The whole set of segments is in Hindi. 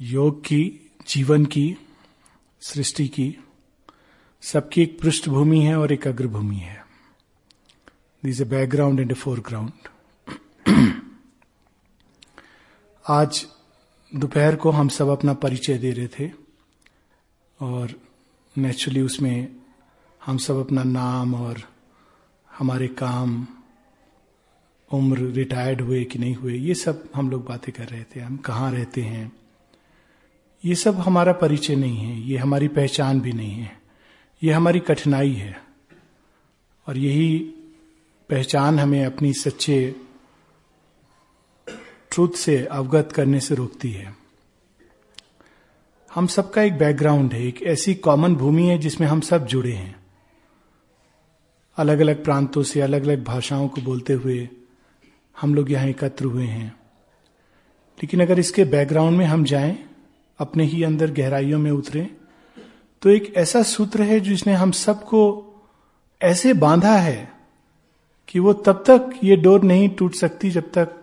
योग की, जीवन की, सृष्टि की, सबकी एक पृष्ठभूमि है और एक अग्रभूमि है। This a background and a foreground आज दोपहर को हम सब अपना परिचय दे रहे थे और नेचुरली उसमें हम सब अपना नाम और हमारे काम, उम्र रिटायर्ड हुए कि नहीं हुए, ये सब हम लोग बातें कर रहे थे। हम कहाँ रहते हैं? ये सब हमारा परिचय नहीं है, ये हमारी पहचान भी नहीं है, ये हमारी कठिनाई है। और यही पहचान हमें अपनी सच्चे ट्रूथ से अवगत करने से रोकती है। हम सबका एक बैकग्राउंड है, एक ऐसी कॉमन भूमि है जिसमें हम सब जुड़े हैं। अलग अलग प्रांतों से अलग अलग भाषाओं को बोलते हुए हम लोग यहाँ एकत्र हुए हैं। लेकिन अगर इसके बैकग्राउंड में हम जाएँ अपने ही अंदर गहराइयों में उतरे। तो एक ऐसा सूत्र है जिसने हम सबको ऐसे बांधा है कि वो तब तक ये डोर नहीं टूट सकती जब तक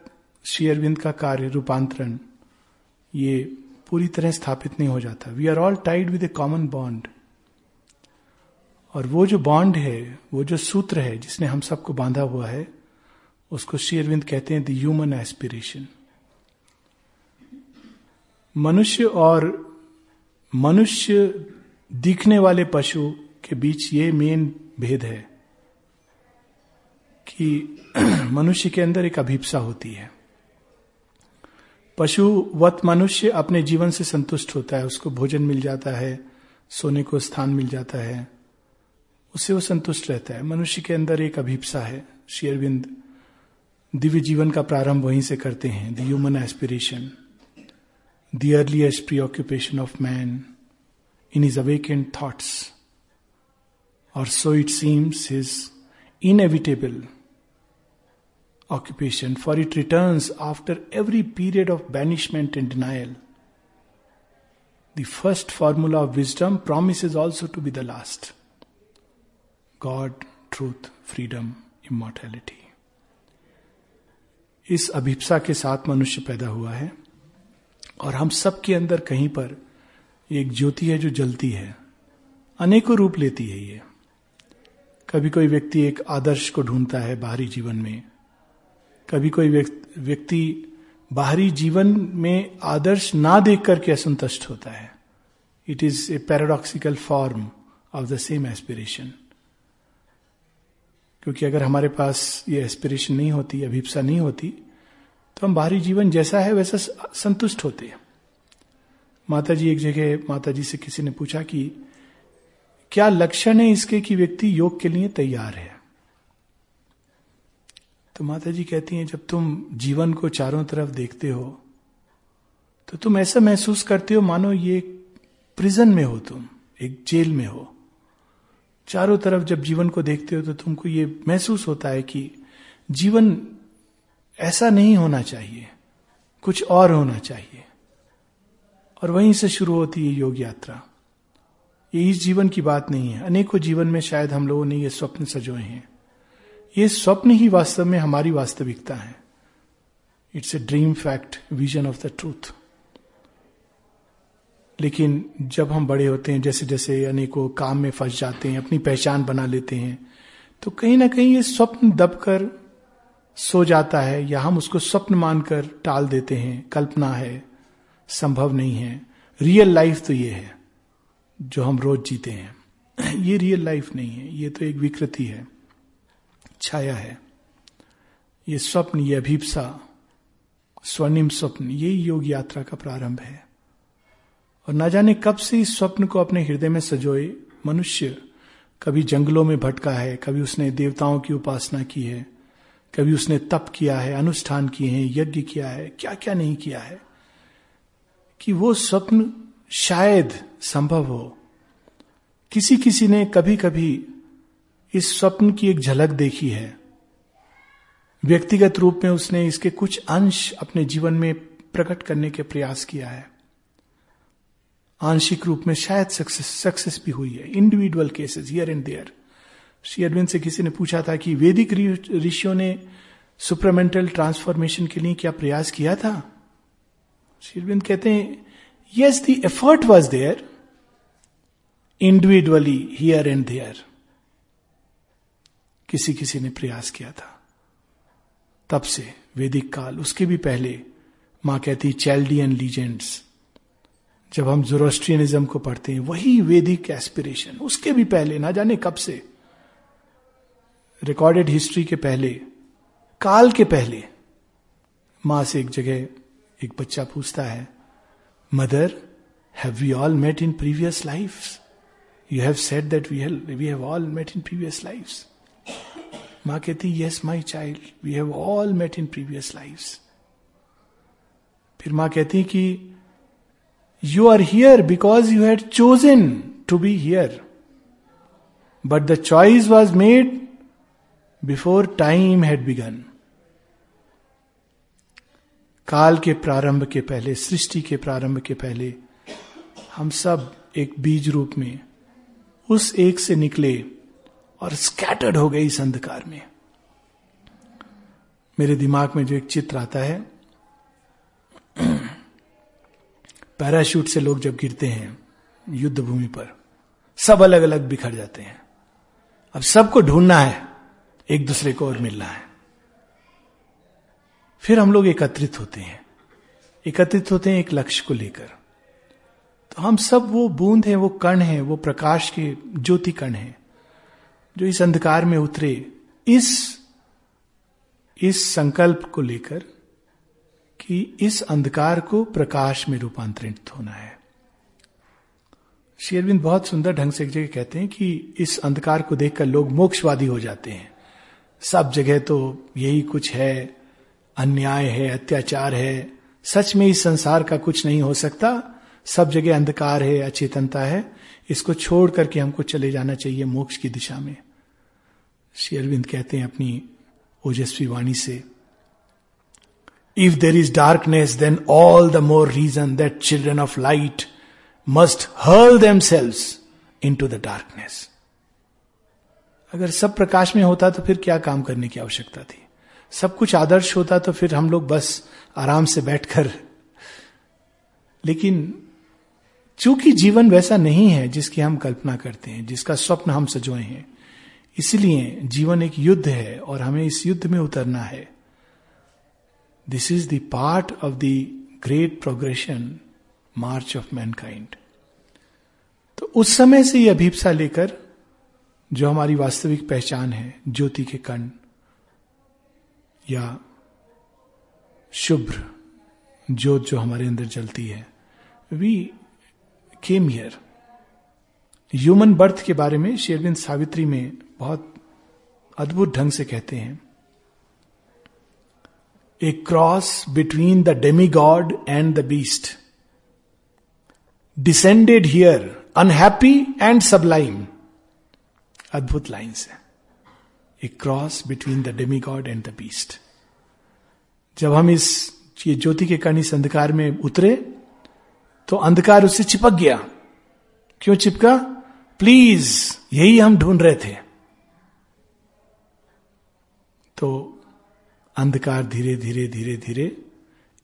श्री अरविंद का कार्य रूपांतरण ये पूरी तरह स्थापित नहीं हो जाता। We are all tied with a common bond और वो जो बॉन्ड है, वो जो सूत्र है जिसने हम सबको बांधा हुआ है, उसको श्री अरविंद कहते हैं द ह्यूमन एस्पिरेशन मनुष्य और मनुष्य दिखने वाले पशु के बीच ये मेन भेद है कि मनुष्य के अंदर एक अभिप्सा होती है। पशुवत मनुष्य अपने जीवन से संतुष्ट होता है, उसको भोजन मिल जाता है, सोने को स्थान मिल जाता है, उससे वो संतुष्ट रहता है। मनुष्य के अंदर एक अभिप्सा है। शेयरविंद दिव्य जीवन का प्रारंभ वहीं से करते हैं the human aspiration the earliest preoccupation of man in his awakened thoughts, or so it seems his inevitable occupation, for it returns after every period of banishment and denial. The first formula of wisdom promises also to be the last God, truth, freedom, immortality. इस अभिप्सा के साथ मनुष्य पैदा हुआ है और हम सब के अंदर कहीं पर एक ज्योति है जो जलती है। अनेकों रूप लेती है ये। कभी कोई व्यक्ति एक आदर्श को ढूंढता है बाहरी जीवन में। कभी कोई व्यक्ति बाहरी जीवन में आदर्श ना देख करके असंतुष्ट होता है। It is a paradoxical form of the same aspiration क्योंकि अगर हमारे पास ये एस्पिरेशन नहीं होती, अभिप्सा नहीं होती तो हम बाहरी जीवन जैसा है, वैसा संतुष्ट होते हैं। माता जी एक जगह माता जी से किसी ने पूछा कि, क्या लक्षण है इसके कि व्यक्ति योग के लिए तैयार है? तो माता जी कहती हैं, जब तुम जीवन को चारों तरफ़ देखते हो तो तुम ऐसा महसूस करते हो, मानो ये प्रिजन में हो तुम, एक जेल में हो। चारों तरफ़ जब जीवन को देखते हो तो तुमको ये महसूस होता है कि जीवन ऐसा नहीं होना चाहिए। कुछ और होना चाहिए। और वहीं से शुरू होती है योग यात्रा। ये इस जीवन की बात नहीं है। अनेकों जीवन में शायद हम लोगों ने ये स्वप्न सजोए हैं। ये स्वप्न ही वास्तव में हमारी वास्तविकता है। It's a dream fact vision of the truth लेकिन जब हम बड़े होते हैं जैसे जैसे अनेकों काम में फंस जाते हैं, अपनी पहचान बना लेते हैं तो कहीं ना कहीं ये स्वप्न दबकर सो जाता है या हम उसको स्वप्न मानकर टाल देते हैं, कल्पना है, संभव नहीं है। रियल लाइफ तो ये है, जो हम रोज जीते हैं। ये रियल लाइफ नहीं है, ये तो एक विकृति है, छाया है। ये स्वप्न, ये अभीपसा, स्वर्णिम स्वप्न, ये योग यात्रा का प्रारंभ है। और ना जाने कब से इस स्वप्न को अपने हृदय में सजोए मनुष्य। कभी जंगलों में भटका है, कभी उसने देवताओं की उपासना की है। कभी उसने तप किया है, अनुष्ठान किए हैं, यज्ञ किया है क्या क्या नहीं किया है, कि वो स्वप्न शायद संभव हो। किसी किसी ने कभी कभी इस स्वप्न की एक झलक देखी है। व्यक्तिगत रूप में उसने इसके कुछ अंश अपने जीवन में प्रकट करने के प्रयास किया है। आंशिक रूप में शायद सक्सेस सक्सेस भी हुई है। Individual cases here and there Sri Aurobindo से किसी ने पूछा था कि वैदिक ऋषियों ने सुपरमेंटल ट्रांसफॉर्मेशन के लिए क्या प्रयास किया था? श्री अरविंद कहते हैं yes the effort was there individually here and there किसी किसी ने प्रयास किया था। तब से वैदिक काल, उसके भी पहले, माँ कहती चैल्डियन लीजेंड्स जब हम जोरोस्ट्रियनिज्म को पढ़ते हैं, वही वैदिक एस्पिरेशन उसके भी पहले, ना जाने कब से। रिकॉर्डेड हिस्ट्री के पहले, काल के पहले, माँ से एक जगह एक बच्चा पूछता है, mother have we all met in previous life you have set that we we have all met in previous life माँ कहती yes my child we have all met in previous life फिर माँ कहती कि you are here because you had chosen to be here but the choice was made before time had begun. काल के प्रारंभ के पहले, सृष्टि के प्रारंभ के पहले, हम सब एक बीज रूप में, उस एक से निकले और स्कैटर्ड हो गए इस अंधकार में। मेरे दिमाग में जो एक चित्र आता है पैराशूट से लोग जब गिरते हैं युद्ध भूमि पर, सब अलग अलग बिखर जाते हैं। अब सबको ढूंढना है। एक दूसरे को और मिलना है। फिर हम लोग एकत्रित होते हैं। एकत्रित होते हैं एक लक्ष्य को लेकर। तो हम सब वो बूंद है, वो कण है, वो प्रकाश के ज्योति कण है, जो इस अंधकार में उतरे। इस इस संकल्प को लेकर कि इस अंधकार को प्रकाश में रूपांतरित होना है। शेरविंद बहुत सुंदर ढंग से एक जगह कहते हैं कि इस अंधकार को देखकर लोग मोक्षवादी हो जाते हैं। सब जगह तो यही कुछ है, अन्याय है, अत्याचार है। सच में इस संसार का कुछ नहीं हो सकता। सब जगह अंधकार है, अचेतनता है। इसको छोड़ करके हमको चले जाना चाहिए मोक्ष की दिशा में। श्री अरविंद कहते हैं अपनी ओजस्वी वाणी से if there is darkness then all the more reason that children of light must hurl themselves into the darkness अगर सब प्रकाश में होता तो फिर क्या काम करने की आवश्यकता थी? सब कुछ आदर्श होता तो फिर हम लोग बस आराम से बैठकर। लेकिन चूँकि जीवन वैसा नहीं है जिसकी हम कल्पना करते हैं, जिसका स्वप्न हम सजोए हैं, इसलिए जीवन एक युद्ध है और हमें इस युद्ध में उतरना है। This is the part of the great progression march of mankind तो उस समय से ये अभिप्सा लेकर जो हमारी वास्तविक पहचान है, ज्योति के कण, या शुभ्र ज्योत जो हमारे अंदर जलती है। We came here human birth के बारे में शेरविंद सावित्री में बहुत अद्भुत ढंग से कहते हैं। A cross between the demigod and the beast descended here unhappy and sublime अद्भुत लाइन्स है। A cross between the demigod and the beast जब हम इस, ये ज्योति के कण इस अंधकार में उतरे तो अंधकार उससे चिपक गया। क्यों चिपका? प्लीज़ यही हम ढूंढ रहे थे। तो अंधकार धीरे धीरे धीरे धीरे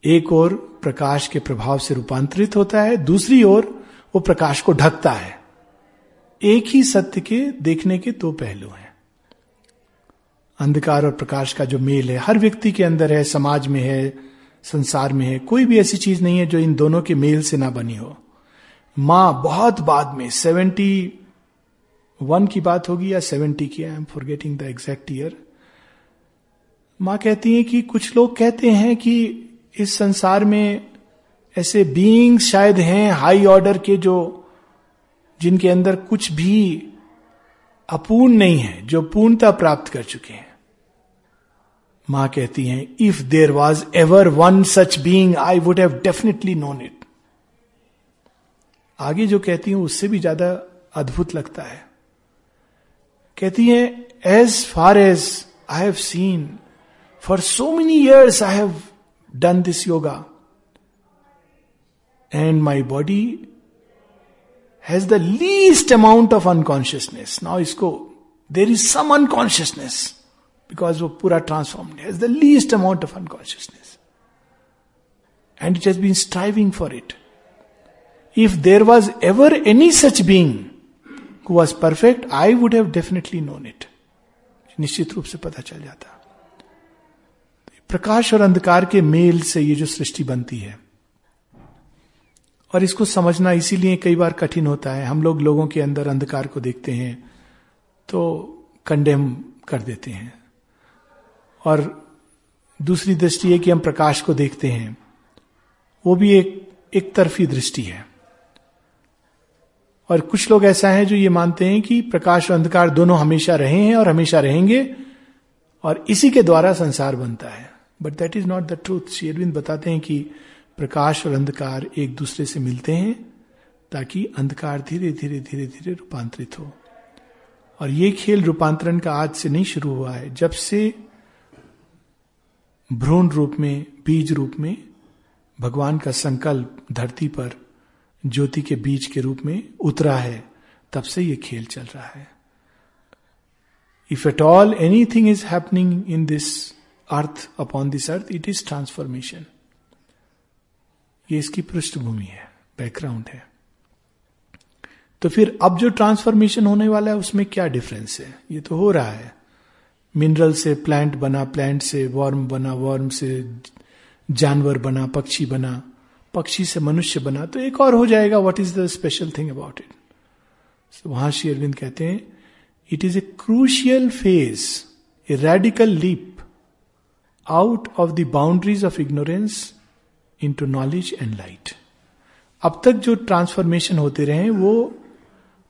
एक और प्रकाश के प्रभाव से रूपांतरित होता है, दूसरी ओर वो प्रकाश को ढकता है। एक ही सत्य के देखने के दो पहलू हैं। अंधकार और प्रकाश का जो मेल है, हर व्यक्ति के अंदर है, समाज में है, संसार में है, कोई भी ऐसी चीज़ नहीं है जो इन दोनों के मेल से ना बनी हो। माँ बहुत बाद में सेवेंटी वन की बात होगी या सेवेंटी की I am forgetting the exact year माँ कहती है कि कुछ लोग कहते हैं कि इस संसार में ऐसे बीइंग शायद हैं हाई ऑर्डर के जो जिनके अंदर कुछ भी अपूर्ण नहीं है, जो पूर्णता प्राप्त कर चुके हैं। माँ कहती हैं if there was ever one such being I would have definitely known it आगे जो कहती हूँ, उससे भी ज़्यादा अद्भुत लगता है। कहती हैं as far as I have seen for so many years I have done this yoga and my body has the least amount of unconsciousness now इसको there is some unconsciousness because वो पूरा transform has the least amount of unconsciousness and it has been striving for it if there was ever any such being who was perfect I would have definitely known it निश्चित रूप से पता चल जाता। प्रकाश और अंधकार के मेल से ये जो सृष्टि बनती है और इसको समझना इसीलिए कई बार कठिन होता है। हम लोग लोगों के अंदर अंधकार को देखते हैं तो कंडेम कर देते हैं। और दूसरी दृष्टि है कि हम प्रकाश को देखते हैं। वो भी एक एक तरफी दृष्टि है। और कुछ लोग ऐसा है जो ये मानते हैं कि प्रकाश और अंधकार दोनों हमेशा रहे हैं और हमेशा रहेंगे, और इसी के द्वारा संसार बनता है। But that is not the truth Sri Aurobindo बताते हैं कि प्रकाश और अंधकार एक दूसरे से मिलते हैं ताकि अंधकार धीरे धीरे धीरे धीरे रूपांतरित हो। और ये खेल रूपांतरण का आज से नहीं शुरू हुआ है। जब से भ्रूण रूप में, बीज रूप में, भगवान का संकल्प धरती पर ज्योति के बीज के रूप में उतरा है, तब से ये खेल चल रहा है। If at all anything is happening in this earth upon this earth it is transformation ये इसकी पृष्ठभूमि है बैकग्राउंड है। तो फिर अब जो ट्रांसफॉर्मेशन होने वाला है, उसमें क्या डिफरेंस है? ये तो हो रहा है। मिनरल से प्लांट बना प्लांट से वर्म बना वर्म से जानवर बना, पक्षी बना, पक्षी से मनुष्य बना तो एक और हो जाएगा। What is the special thing about it वहाँ श्री अरविंद कहते हैं it is a crucial phase a radical leap out of the boundaries of ignorance into knowledge and light अब तक जो ट्रांसफॉर्मेशन होते रहे वो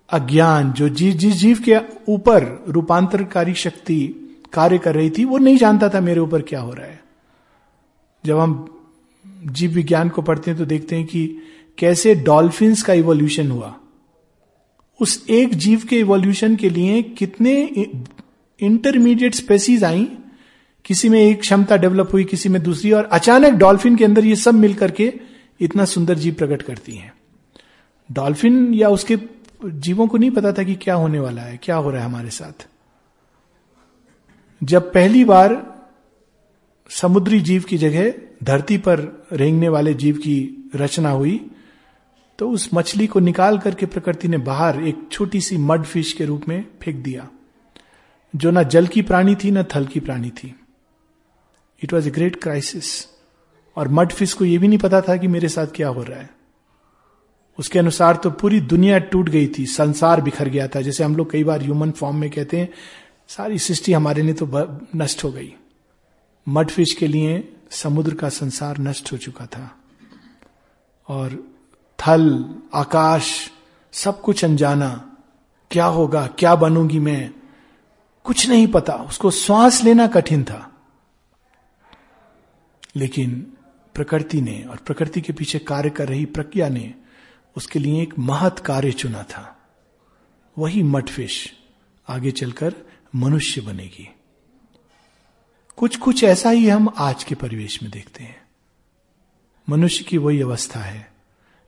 अज्ञान, जो जिस जिस जीव के ऊपर रूपांतरकारी शक्ति कार्य कर रही थी, वो नहीं जानता था मेरे ऊपर क्या हो रहा है। जब हम जीव विज्ञान को पढ़ते हैं तो देखते हैं कि कैसे डॉल्फिन्स का इवोल्यूशन हुआ। उस एक जीव के इवोल्यूशन के लिए कितने इंटरमीडिएट स्पेसीज आई किसी में एक क्षमता डेवलप हुई, किसी में दूसरी, और अचानक डॉल्फिन के अंदर ये सब मिल करके इतना सुंदर जीव प्रकट करती हैं। डॉल्फिन या उसके जीवों को नहीं पता था कि क्या होने वाला है, क्या हो रहा है हमारे साथ। जब पहली बार समुद्री जीव की जगह धरती पर रेंगने वाले जीव की रचना हुई तो उस मछली को निकाल करके प्रकृति ने बाहर एक छोटी सी मड फ़िश के रूप में फेंक दिया, जो ना जल की प्राणी थी, ना थल की प्राणी थी। It was a great crisis और मड फ़िश को यह भी नहीं पता था कि मेरे साथ क्या हो रहा है। उसके अनुसार तो पूरी दुनिया टूट गई थी, संसार बिखर गया था। जैसे हम लोग कई बार ह्यूमन फॉर्म में कहते हैं, सारी सृष्टि हमारे लिए तो नष्ट हो गई। मड फ़िश के लिए समुद्र का संसार नष्ट हो चुका था। और थल, आकाश, सब कुछ अनजाना, क्या होगा, क्या बनूँगी मैं, कुछ नहीं पता। उसको श्वास लेना कठिन था। लेकिन प्रकृति ने और प्रकृति के पीछे कार्य कर रही प्रक्रिया ने उसके लिए एक महत कार्य चुना था। वही मटफिश आगे चलकर मनुष्य बनेगी। कुछ कुछ ऐसा ही हम आज के परिवेश में देखते हैं। मनुष्य की वही अवस्था है।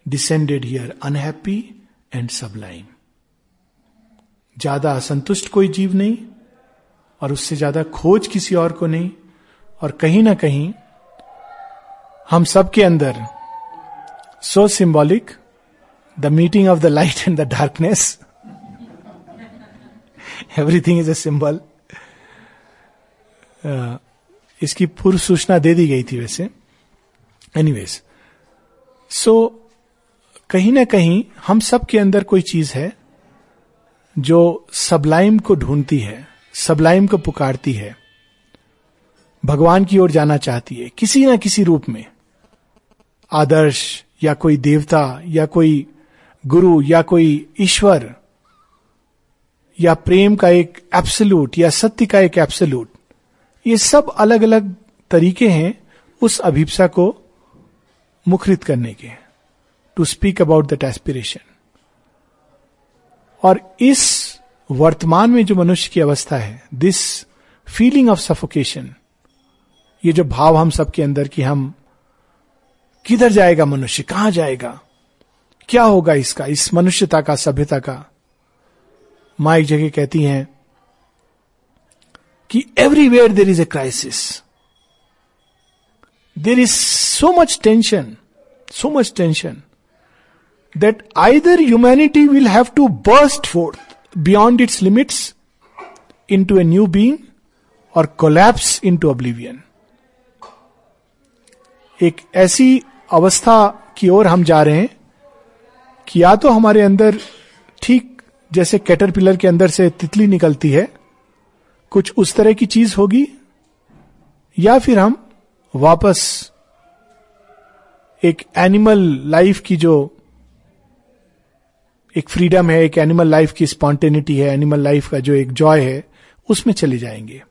Descended here unhappy and sublime ज़्यादा असंतुष्ट कोई जीव नहीं और उससे ज़्यादा खोज किसी और को नहीं और कहीं ना कहीं हम सब के अंदर so symbolic the meeting of the light and the darkness everything is a symbol इसकी पूर्व सूचना दे दी गई थी वैसे। एनीवेज सो कहीं ना कहीं हम सब के अंदर कोई चीज़ है जो सबलाइम को ढूंढती है सबलाइम को पुकारती है, भगवान की ओर जाना चाहती है, किसी ना किसी रूप में। आदर्श या कोई देवता या कोई गुरु या कोई ईश्वर या प्रेम का एक एब्सोल्यूट या सत्य का एक एब्सोल्यूट ये सब अलग अलग तरीके हैं उस अभिप्सा को मुखरित करने के to speak about that aspiration और इस वर्तमान में जो मनुष्य की अवस्था है दिस फीलिंग ऑफ़ सफोकेशन ये जो भाव हम सबके अंदर कि हम किधर जाएगा मनुष्य? कहाँ जाएगा? क्या होगा इसका, इस मनुष्यता का, सभ्यता का? माँ एक जगह कहती हैं कि everywhere there is a crisis there is so much tension so much tension that either humanity will have to burst forth beyond its limits into a new being और कोलैप्स इन टू अब्लिवियन एक ऐसी अवस्था की ओर हम जा रहे हैं कि या तो हमारे अंदर ठीक जैसे कैटरपिलर के अंदर से तितली निकलती है, कुछ उस तरह की चीज़ होगी, या फिर हम वापस एक एनिमल लाइफ की जो एक फ्रीडम है, एक एनिमल लाइफ की स्पॉन्टेनिटी है एनिमल लाइफ का जो एक जॉय है, उसमें चले जाएँगे।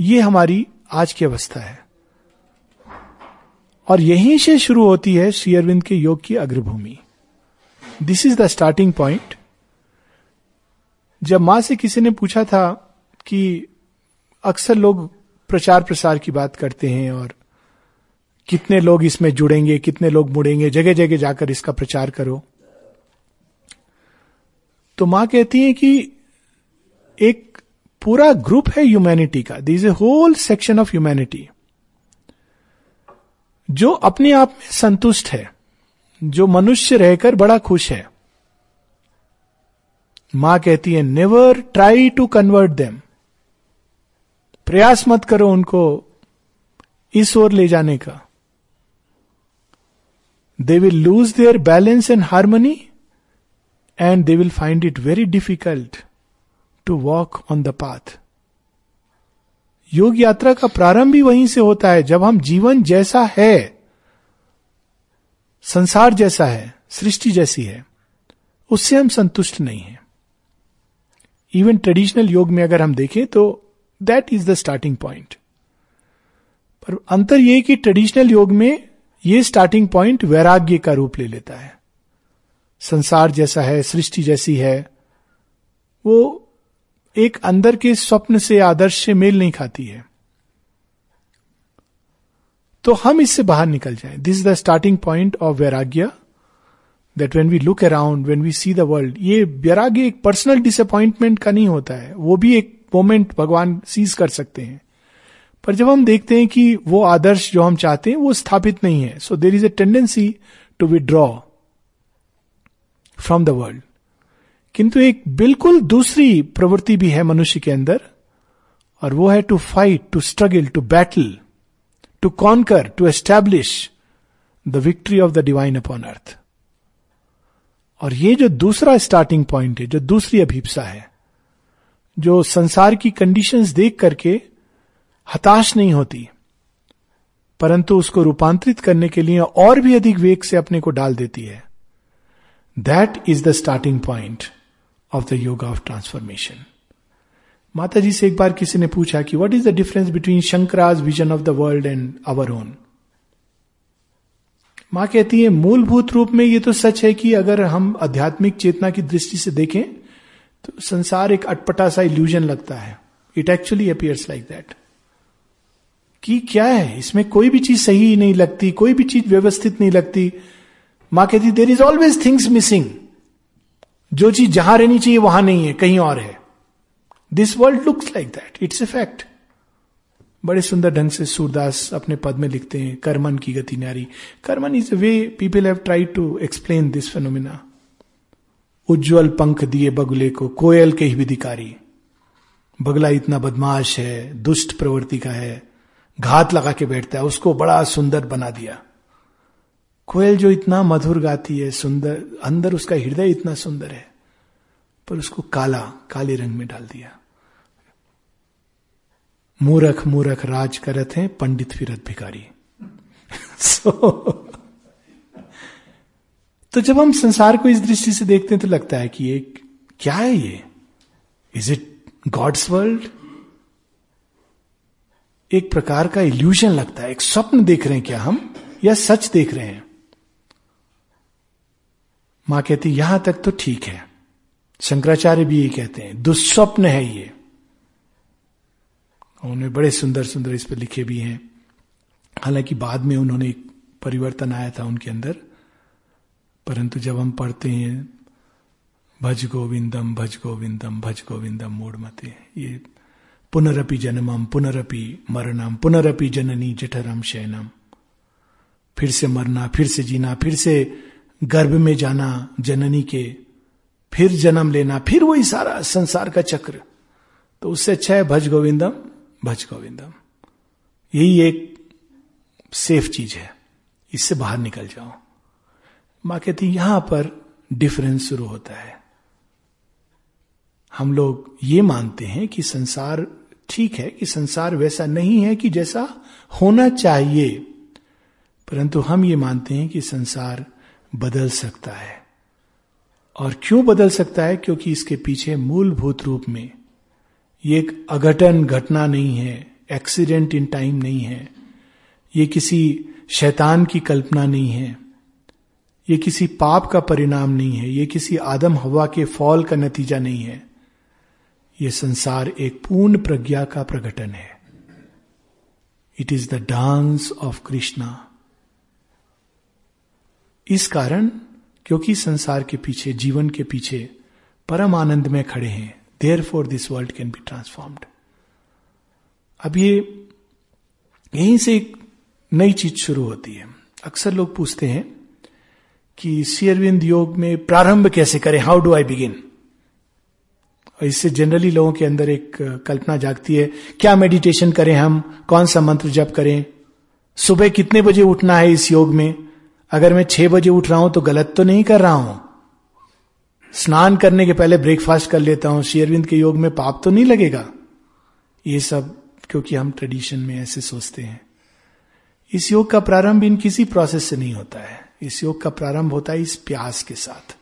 ये हमारी आज की अवस्था है। और यहीं से शुरू होती है श्री अरविंद के योग की अग्रभूमि। This is the starting point जब माँ से किसी ने पूछा था कि अक्सर लोग प्रचार प्रसार की बात करते हैं और कितने लोग इसमें जुड़ेंगे, कितने लोग मुड़ेंगे जगह जगह जाकर इसका प्रचार करो। तो माँ कहती है कि एक पूरा ग्रुप है ह्यूमैनिटी का। This a whole section of humanity जो अपने आप में संतुष्ट है, जो मनुष्य रहकर बड़ा खुश है। माँ कहती है never try to convert them प्रयास मत करो उनको इस ओर ले जाने का। They will lose their balance and harmony and they will find it very difficult to walk on the path योग यात्रा का प्रारंभ भी वहीं से होता है, जब हम जीवन जैसा है, संसार जैसा है, सृष्टि जैसी है, उससे हम संतुष्ट नहीं है। इवन ट्रेडिशनल योग में अगर हम देखें तो that is the starting point पर अंतर यह कि ट्रेडिशनल योग में यह स्टार्टिंग पॉइंट वैराग्य का रूप ले लेता है। संसार जैसा है, सृष्टि जैसी है, वो एक अंदर के स्वप्न से आदर्श से मेल नहीं खाती है। तो हम इससे बाहर निकल जाएँ। This is the starting point of वैराग्य that when we look around when we see the world ये वैराग्य एक पर्सनल डिसअपॉइंटमेंट का नहीं होता है। वो भी एक मोमेंट भगवान सीज कर सकते हैं। पर जब हम देखते हैं कि वो आदर्श जो हम चाहते हैं, वो स्थापित नहीं है। So there is a tendency to withdraw from the world किंतु एक बिल्कुल दूसरी प्रवृत्ति भी है मनुष्य के अंदर, और वो है to fight to struggle to battle to conquer to establish the victory of the divine upon earth और ये जो दूसरा स्टार्टिंग पॉइंट है, जो दूसरी अभिप्सा है, जो संसार की कंडीशंस देख करके हताश नहीं होती, परंतु उसको रूपांतरित करने के लिए और भी अधिक वेग से अपने को डाल देती है that is the starting point of the yoga of transformation माता जी से एक बार किसी ने पूछा कि what is the difference between Shankara's vision of the world and our own माँ कहती है मूलभूत रूप में ये तो सच है कि अगर हम आध्यात्मिक चेतना की दृष्टि से देखें तो संसार एक अटपटा सा इल्यूजन लगता है it actually appears like that कि क्या है इसमें कोई भी चीज़ सही नहीं लगती कोई भी चीज़ व्यवस्थित नहीं लगती माँ कहती there is always things missing जो चीज़ जहाँ रहनी चाहिए वहाँ नहीं है, कहीं और है। This world looks like that it's a fact बड़े सुंदर ढंग से सूरदास अपने पद में लिखते हैं, कर्मन की गति नारी। Karman is a way people have tried to explain this phenomena उज्जवल पंख दिए बगुले को, कोयल के ही विधिकारी बगला इतना बदमाश है, दुष्ट प्रवृत्ति का है। घात लगा के बैठता है, उसको बड़ा सुंदर बना दिया। कोयल जो इतना मधुर गाती है सुंदर अंदर उसका हृदय इतना सुंदर है पर उसको काला काले रंग में डाल दिया। मूरख मूरख राज करत हैं पंडित फिरत भिकारी so, तो जब हम संसार को इस दृष्टि से देखते हैं तो लगता है कि ये क्या है ये? इज़ इट गॉड्स वर्ल्ड एक प्रकार का इल्यूजन लगता है एक स्वप्न देख रहे हैं क्या हम या सच देख रहे हैं? माँ कहती, यहाँ तक तो ठीक है। शंकराचार्य भी ये कहते हैं, दुस्वप्न है ये। उन्होंने बड़े सुंदर सुंदर इस पर लिखे भी हैं। हालाँकि बाद में उन्होंने एक परिवर्तन आया था उनके अंदर, परंतु जब हम पढ़ते हैं, भज गोविंदम भज गोविंदम भज गोविंदम मोड़ मते। ये, पुनरपि जन्मम, पुनरपि मरणम, पुनरपि जननी जठरम शयनम। फिर से मरना, फिर से जीना, फिर से गर्भ में जाना, जननी के, फिर जन्म लेना, फिर वही सारा संसार का चक्र। तो उससे अच्छा है भज गोविंदम भज गोविंदम। यही एक सेफ़ चीज़ है। इससे बाहर निकल जाओ। माँ कहती, यहाँ पर डिफरेंस शुरू होता है। हम लोग ये मानते हैं कि संसार ठीक है, कि संसार वैसा नहीं है कि जैसा होना चाहिए। परंतु हम ये मानते हैं कि संसार बदल सकता है। और क्यों बदल सकता है? क्योंकि इसके पीछे मूलभूत रूप में ये एक अघटन घटना नहीं है एक्सीडेंट इन टाइम नहीं है। ये किसी शैतान की कल्पना नहीं है। ये किसी पाप का परिणाम नहीं है। ये किसी आदम हवा के फॉल का नतीजा नहीं है। ये संसार एक पूर्ण प्रज्ञा का प्रकटन है। It is the dance of Krishna इस कारण क्योंकि संसार के पीछे, जीवन के पीछे परम आनंद में खड़े हैं therefore this world can be transformed अब ये, यहीं से एक नई चीज़ शुरू होती है। अक्सर लोग पूछते हैं कि शेयरविंद योग में प्रारंभ कैसे करें? हाउ डू आई बिगिन इससे जनरली लोगों के अंदर एक कल्पना जागती है, क्या मेडिटेशन करें हम? कौन सा मंत्र जप करें? सुबह कितने बजे उठना है इस योग में? अगर मैं छह बजे उठ रहा हूँ तो गलत तो नहीं कर रहा हूँ। स्नान करने के पहले ब्रेकफास्ट कर लेता हूँ। शेयरविंद के योग में पाप तो नहीं लगेगा? ये सब क्योंकि हम ट्रेडिशन में ऐसे सोचते हैं। इस योग का प्रारंभ इन किसी प्रोसेस से नहीं होता है। इस योग का प्रारंभ होता है इस प्यास के साथ।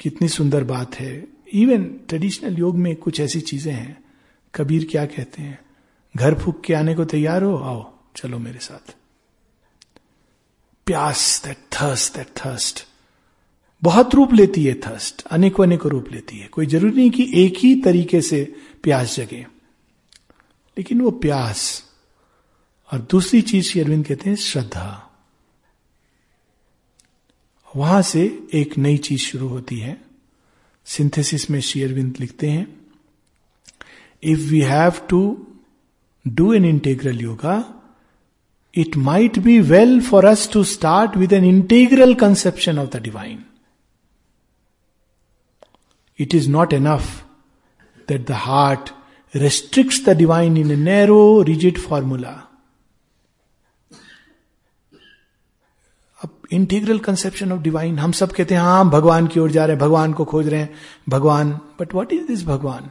कितनी सुंदर बात है। इवन ट्रेडिशनल योग में कुछ ऐसी चीज़ें हैं। कबीर क्या कहते हैं? घर फूक के आने को तैयार हो? आओ, चलो मेरे साथ। प्यास दैट थर्स्ट दैट थर्स्ट बहुत रूप लेती है थर्स्ट अनेकों अनेकों रूप लेती है। कोई ज़रूरी नहीं कि एक ही तरीके से प्यास जगे। लेकिन वो प्यास, और दूसरी चीज़ श्री अरविंद कहते हैं श्रद्धा। वहाँ से एक नई चीज़ शुरू होती है। सिंथेसिस में श्री अरविंद लिखते हैं if we have to do an integral yoga it might be well for us to start with an integral conception of the divine. It is not enough that the heart restricts the divine in a narrow, rigid formula. अब इंटीग्रल कंसेप्शन ऑफ डिवाइन हम सब कहते हैं हाँ भगवान की ओर जा रहे हैं भगवान को खोज रहे हैं भगवान बट वॉट इज दिस भगवान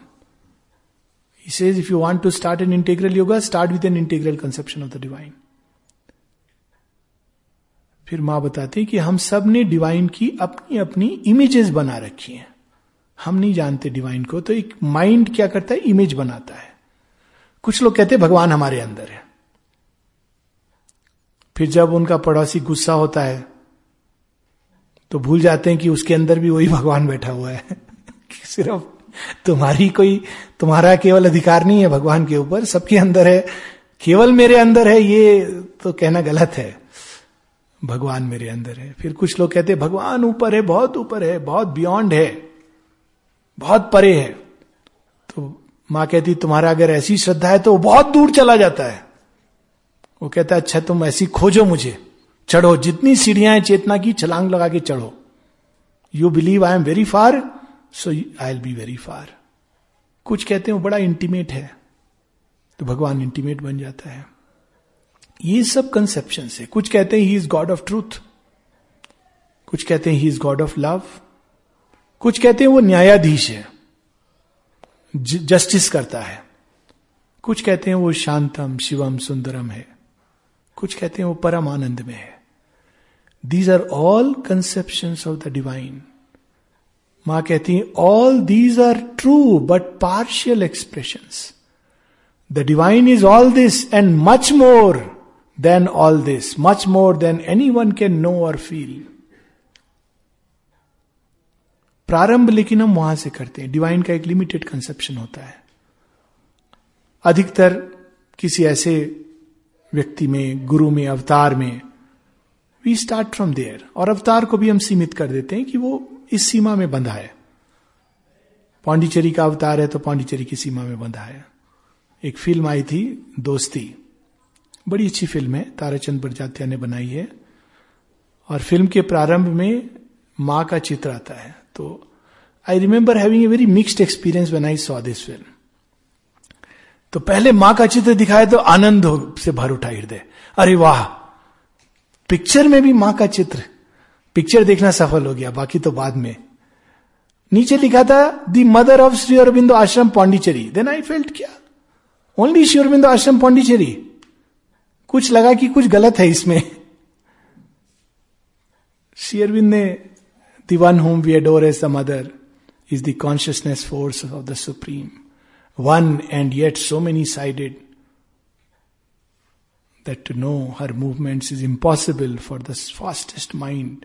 He says if you want to start an integral yoga, start with an integral conception of the divine. फिर माँ बताती है कि हम सबने डिवाइन की अपनी अपनी इमेजेस बना रखी हैं। हम नहीं जानते डिवाइन को तो एक माइंड क्या करता है? इमेज बनाता है। कुछ लोग कहते हैं, भगवान हमारे अंदर है। फिर जब उनका पड़ोसी गुस्सा होता है तो भूल जाते हैं कि उसके अंदर भी वही भगवान बैठा हुआ है। सिर्फ़ तुम्हारी कोई, तुम्हारा केवल अधिकार नहीं है भगवान के ऊपर, सबके अंदर है। केवल मेरे अंदर है, ये तो कहना गलत है। भगवान मेरे अंदर है। फिर कुछ लोग कहते हैं, भगवान ऊपर है, बहुत ऊपर है, बहुत बियॉन्ड है, बहुत परे है। तो माँ कहती, तुम्हारा अगर ऐसी श्रद्धा है तो वो बहुत दूर चला जाता है। वो कहता है अच्छा तुम ऐसी खोजो मुझे, चढ़ो, जितनी सीढ़ियाँ हैं, चेतना की, छलांग लगा के चढ़ो। You believe I am very far so I'll be very far कुछ कहते हैं, वो बड़ा इंटीमेट है। तो भगवान इंटीमेट बन जाता है। ये सब कंसेप्शन है। कुछ कहते हैं he is God of truth कुछ कहते हैं he is God of love कुछ कहते हैं वो न्यायाधीश है जस्टिस करता है। कुछ कहते हैं वो शांतम, शिवम, सुंदरम है। कुछ कहते हैं वो परम आनंद में है। These are all conception of the divine माँ कहती है all these are true but partial expression the divine is all this and much more all this much more than anyone can know और फील प्रारंभ लेकिन हम वहाँ से करते हैं। डिवाइन का एक लिमिटेड कंसेप्शन होता है। अधिकतर किसी ऐसे व्यक्ति में, गुरु में, अवतार में वी स्टार्ट फ्रॉम देयर और अवतार को भी हम सीमित कर देते हैं कि वो इस सीमा में बंधा है। पांडिचेरी का अवतार है तो पांडिचेरी की सीमा में बंधा है। एक फ़िल्म आई थी, दोस्ती। बड़ी अच्छी फ़िल्म है, ताराचंद प्रजात्या ने बनाई है। और फ़िल्म के प्रारंभ में माँ का चित्र आता है। तो I remember having a very mixed experience when I saw this film तो पहले माँ का चित्र दिखाए तो आनंद से भर उठा हृदय। अरे वाह! पिक्चर में भी माँ का चित्र। पिक्चर देखना सफल हो गया, बाकी तो बाद में। नीचे लिखा था the mother of Shri Aurobindo Ashram Pondicherry then I felt क्या? ओनली श्री अरबिंदो आश्रम पांडिचेरी कुछ लगा कि कुछ गलत है इसमें। श्री अरविंद ने the one whom we adore as the mother is the consciousness force of the supreme. One and yet so many sided that to know her movements is impossible for the fastest mind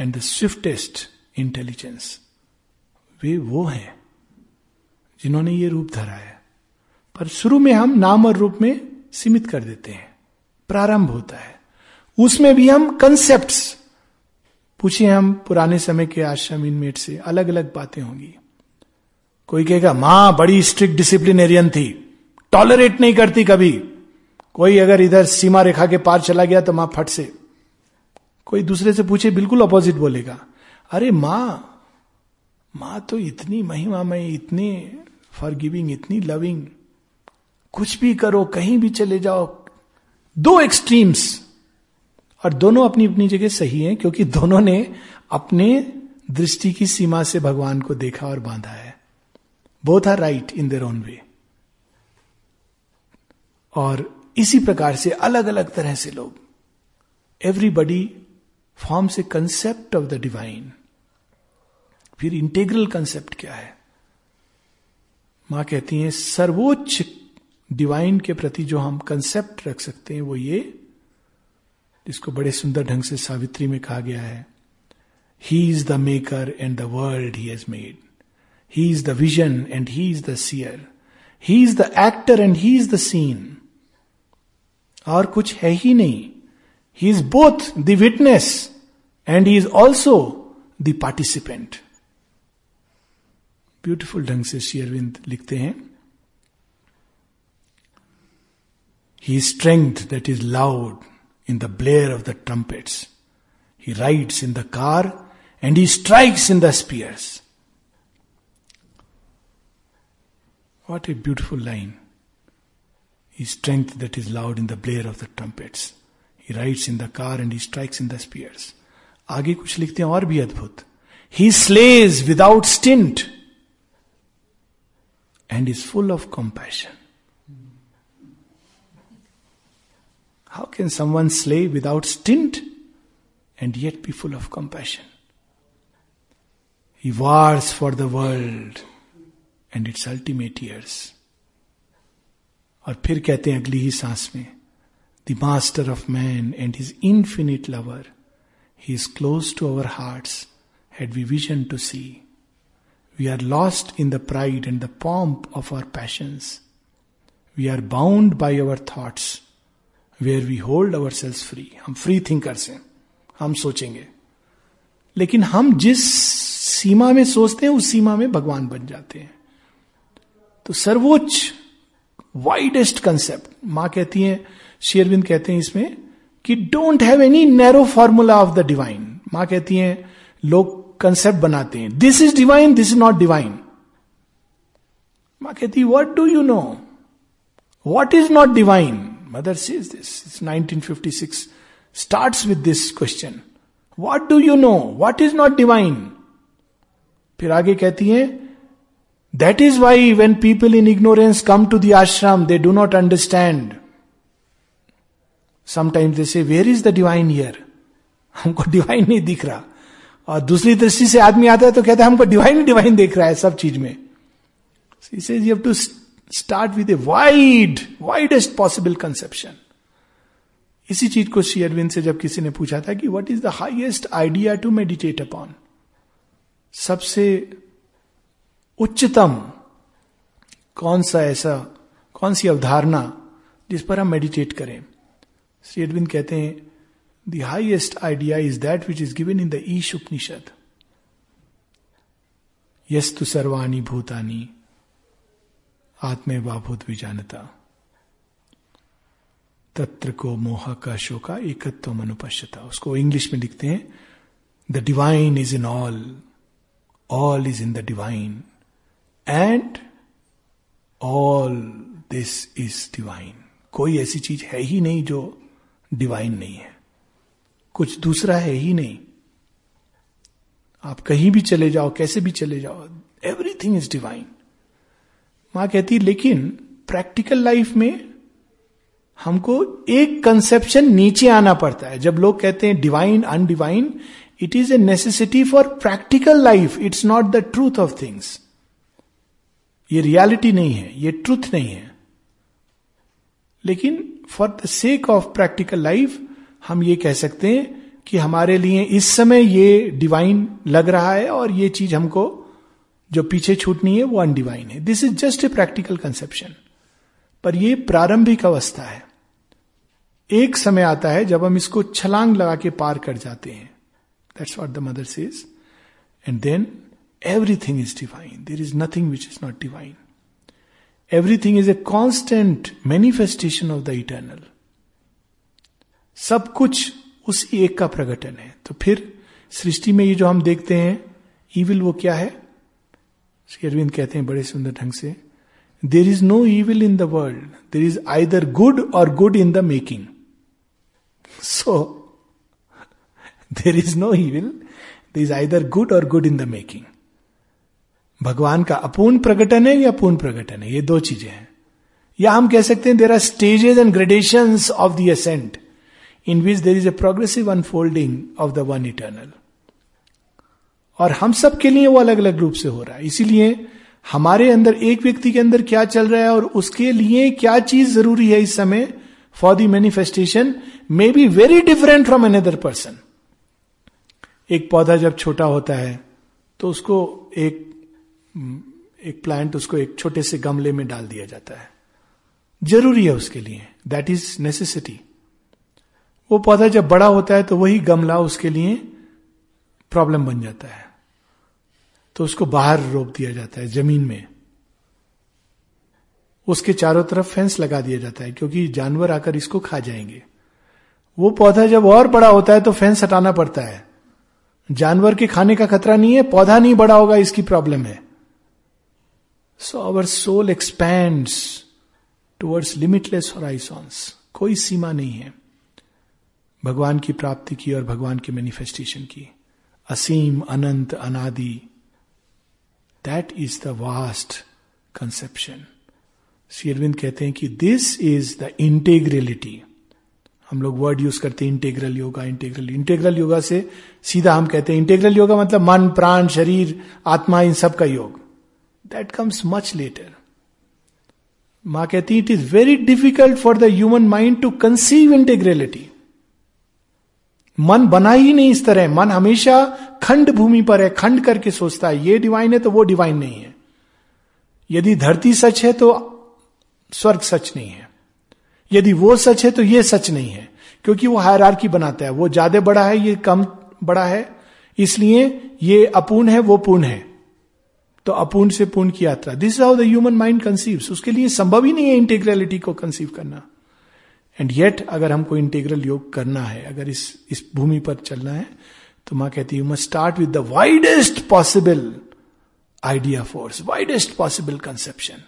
and the swiftest intelligence. वे वो हैं जिन्होंने ये रूप धरा है। पर शुरू में हम नाम और रूप में सीमित कर देते हैं। प्रारंभ होता है। उसमें भी हम कंसेप्ट पूछे हम पुराने समय के आश्रम इनमेट से अलग अलग बातें होंगी। कोई कहेगा, माँ, बड़ी स्ट्रिक्ट डिसिप्लिनेरियन थी टॉलरेट नहीं करती कभी। कोई अगर इधर सीमा रेखा के पार चला गया तो माँ फट से। कोई दूसरे से पूछे, बिल्कुल अपोजिट बोलेगा, अरे माँ माँ तो इतनी महिमा में, इतनी फॉर गिविंग इतनी लविंग कुछ भी करो, कहीं भी चले जाओ दो एक्सट्रीम्स और दोनों अपनी अपनी जगह सही हैं, क्योंकि दोनों ने अपने दृष्टि की सीमा से भगवान को देखा और बांधा है। Both are right in their own way और इसी प्रकार से अलग अलग तरह से लोग everybody forms a concept of the divine फिर इंटेग्रल कंसेप्ट क्या है? माँ कहती हैं, सर्वोच्च डिवाइन के प्रति जो हम कंसेप्ट रख सकते हैं, वो ये, जिसको बड़े सुंदर ढंग से सावित्री में कहा गया है he is the maker and the world he has made he is the vision and he is the seer he is the actor and he is the scene और कुछ है ही नहीं। He is both the witness and he is also the participant beautiful ढंग से शेयरविंद लिखते हैं। He strength that is loud in the blare of the trumpets he rides in the car and he strikes in the spears what a beautiful line he strength that is loud in the blare of the trumpets he rides in the car and he strikes in the spears आगे कुछ लिखते हैं और भी अद्भुत he slays without stint and is full of compassion. How can someone slay without stint and yet be full of compassion? He wars for the world and its ultimate years. और फिर कहते हैं अगली ही सांस में the master of man and his infinite lover he is close to our hearts had we vision to see We are lost in the pride and the pomp of our passions. We are bound by our thoughts, we hold our selves free हम फ्री थिंकर्स हैं. हम सोचेंगे. लेकिन हम जिस सीमा में सोचते हैं उस सीमा में भगवान बन जाते हैं. तो सर्वोच्च वाइडेस्ट कंसेप्ट माँ कहती है शेरविंद कहते हैं इसमें कि don't have any narrow formula of the divine माँ कहती हैं लोग कंसेप्ट बनाते हैं. This is divine this is not divine माँ कहती what do you know what is not divine sees this nineteen fifty six start with this question what do you know what is not divine फिर आगे कहती है that is why when people in ignorance come to the ashram they do not understand sometimes they say where is the divine here हमको डिवाइन नहीं दिख रहा। और दूसरी दृष्टि से आदमी आता है तो कहता है, हमको डिवाइन डिवाइन देख रहा है सब चीज़ में. You to start with a wide widest possible conception इसी चीज़ को श्री अरविंद से जब किसी ने पूछा था कि what is the highest idea to meditate upon सबसे उच्चतम कौन सा ऐसा, कौन सी अवधारणा जिस पर हम मेडिटेट करें? श्री अरविंद कहते हैं, The highest idea is that which is given in the Ish Upanishad. Yastu सर्वाणी bhutani आत्मे वाभूत विजानता तत्र को मोह का शोका एकत्व मनुपश्यता। उसको इंग्लिश में लिखते हैं the divine is in all all is in the divine and all this is divine कोई ऐसी चीज़ है ही नहीं जो डिवाइन नहीं है। कुछ दूसरा है ही नहीं। आप कहीं भी चले जाओ, कैसे भी चले जाओ एवरीथिंग इज़ डिवाइन माँ कहती लेकिन प्रैक्टिकल लाइफ में हमको एक कंसेप्शन नीचे आना पड़ता है। जब लोग कहते हैं divine undivine it is a necessity for practical life it's not the truth of things ये रियलिटी नहीं है, ये ट्रूथ नहीं है। लेकिन for the sake of practical life हम ये कह सकते हैं कि हमारे लिए इस समय ये डिवाइन लग रहा है और ये चीज़ हमको जो पीछे छूटनी है, वो अनडिवाइन है। This is just a practical conception पर ये प्रारंभिक अवस्था है। एक समय आता है जब हम इसको छलांग लगा के पार कर जाते हैं। That's what the mother says and then everything is divine there is nothing which is not divine everything is a constant manifestation of the eternal सब कुछ उस एक का प्रकटन है। तो फिर सृष्टि में ये जो हम देखते हैं ईविल वो क्या है? अरविंद कहते हैं बड़े सुंदर ढंग से there is no evil in the world there is either good or good in the making so there is no evil there is either good or good in the making भगवान का अपूर्ण प्रकटन है या पूर्ण प्रकटन है? ये दो चीज़ें हैं। या हम कह सकते हैं there are stages and gradation of the ascent in which there is a progressive unfolding of the one eternal और हम सब के लिए वो अलग अलग रूप से हो रहा है। इसीलिए हमारे अंदर, एक व्यक्ति के अंदर क्या चल रहा है और उसके लिए क्या चीज़ ज़रूरी है इस समय for the manifestation may be very different from another person एक पौधा जब छोटा होता है तो उसको एक एक प्लांट उसको एक छोटे से गमले में डाल दिया जाता है। ज़रूरी है उसके लिए। दैट इज़ नेसेसिटी वो पौधा जब बड़ा होता है तो वही गमला उसके लिए प्रॉब्लम बन जाता है। तो उसको बाहर रोक दिया जाता है, ज़मीन में। उसके चारों तरफ़ फेंस लगा दिया जाता है, क्योंकि जानवर आकर इसको खा जाएँगे। वो पौधा जब और बड़ा होता है तो फेंस हटाना पड़ता है। जानवर के खाने का खतरा नहीं है, पौधा नहीं बड़ा होगा, इसकी प्रॉब्लम है। So our soul expand towards limitless horizons कोई सीमा नहीं है। भगवान की प्राप्ति की और भगवान के मैनिफेस्टेशन की। असीम, अनंत, अनादि। That is the vast conception Shri Aurobindo कहते हैं कि दिस इज़ द इंटेग्रेलिटी हम लोग वर्ड यूज़ करते हैं integral yoga integral integral yoga से सीधा हम कहते हैं इंटेग्रल योगा मतलब मन, प्राण, शरीर, आत्मा, इन सब का योग. दैट कम्स मच लेटर माँ कहती it is very difficult for the human mind to conceive integrality मन बना ही नहीं इस तरह। मन हमेशा खंड भूमि पर है, खंड करके सोचता है, ये डिवाइन है तो वो डिवाइन नहीं है। यदि धरती सच है तो स्वर्ग सच नहीं है। यदि वो सच है तो ये सच नहीं है, क्योंकि वो हायरार्की बनाता है। वो ज़्यादा बड़ा है, ये कम बड़ा है, इसलिए ये अपूर्ण है, वो पूर्ण है। तो अपूर्ण से पूर्ण की यात्रा। This is how the human mind conceive उसके लिए संभव ही नहीं है इंटीग्रलिटी को कंसीव करना। एंड येट अगर हमको इंटीग्रल योग करना है, अगर इस इस भूमि पर चलना है तो माँ कहती है you must start with the widest possible idea force widest possible conception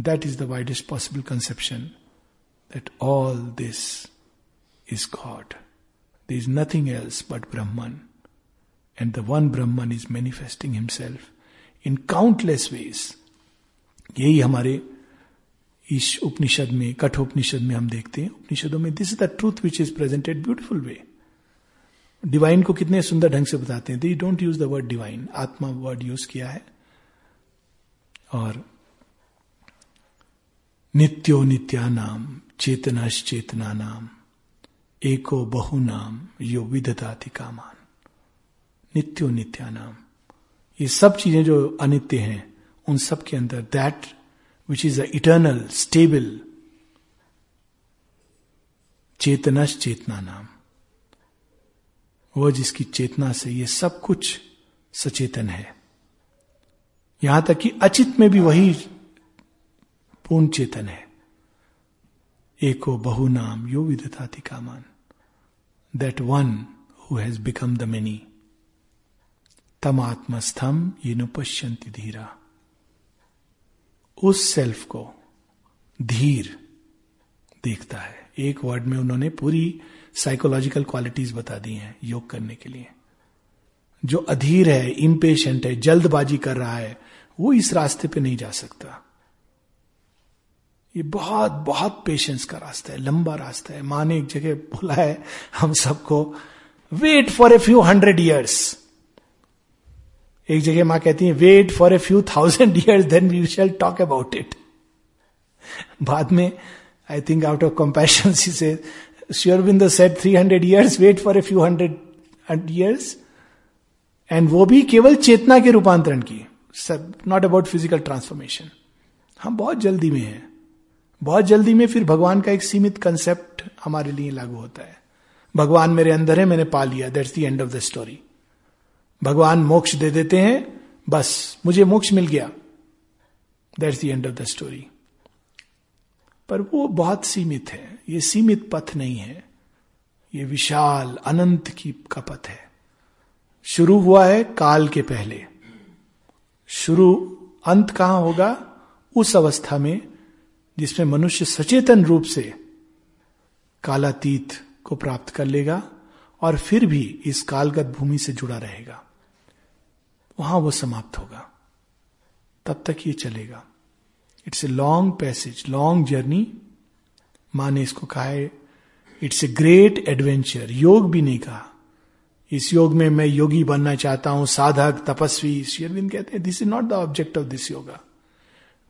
that is the widest possible conception that all this is God there is nothing else but Brahman and the one Brahman is manifesting himself in countless ways यही हमारे इस उपनिषद में, कठोपनिषद में हम देखते हैं। उपनिषदों में this is the truth which is presented beautiful way divine को कितने सुंदर ढंग से बताते हैं। They don't use the word divine आत्मा वर्ड यूज़ किया है। और नित्यो नित्या नाम चेतनाश चेतना नाम एको बहु नाम यो विधताति कामान। नित्यो नित्या नाम ये सब चीज़ें जो अनित्य हैं, उन सब के अंदर that which is eternal stable चेतनश चेतना नाम वह जिसकी चेतना से ये सब कुछ सचेतन है। यहाँ तक कि अचित में भी वही पूर्ण चेतन है। एको बहु नाम यो विदथाति कामान। That one who has become the many तम आत्मस्थम ये नुपश्यंति धीरा। उस सेल्फ को धीर देखता है। एक वर्ड में उन्होंने पूरी साइकोलॉजिकल क्वालिटीज बता दी हैं योग करने के लिए। जो अधीर है इम्पेशेंट है, जल्दबाजी कर रहा है, वो इस रास्ते पे नहीं जा सकता। ये बहुत बहुत पेशेंस का रास्ता है, लंबा रास्ता है। माँ ने एक जगह बोला है, हम सबको wait for a few hundred years एक जगह माँ कहती है wait for a few thousand years then we shall talk about it बाद में I think out of compassion she says Shri Aurobindo set three hundred years wait for a few hundred years and वो भी केवल चेतना के रूपांतरण की, सब नॉट अबाउट फ़िज़िकल ट्रांसफॉर्मेशन हम बहुत जल्दी में हैं। बहुत जल्दी में फिर भगवान का एक सीमित कंसेप्ट हमारे लिए लागू होता है। भगवान मेरे अंदर है, मैंने पा लिया। That's the end of the story भगवान मोक्ष दे देते हैं, बस, मुझे मोक्ष मिल गया। That's the end of the story पर वो बहुत सीमित है। ये सीमित पथ नहीं है। ये विशाल, अनंत की का पथ है। शुरू हुआ है काल के पहले। शुरू, अंत कहाँ होगा? उस अवस्था में, जिसमें मनुष्य सचेतन रूप से कालातीत को प्राप्त कर लेगा और फिर भी इस कालगत भूमि से जुड़ा रहेगा। वहाँ वो समाप्त होगा। तब तक ये चलेगा। It's a long passage long journey माँ ने इसको कहा है इट्स ए ग्रेट एडवेंचर योग भी नहीं कहा। इस योग में मैं योगी बनना चाहता हूँ, साधक, तपस्वी शेरविंद कहते हैं this is not the object of this yoga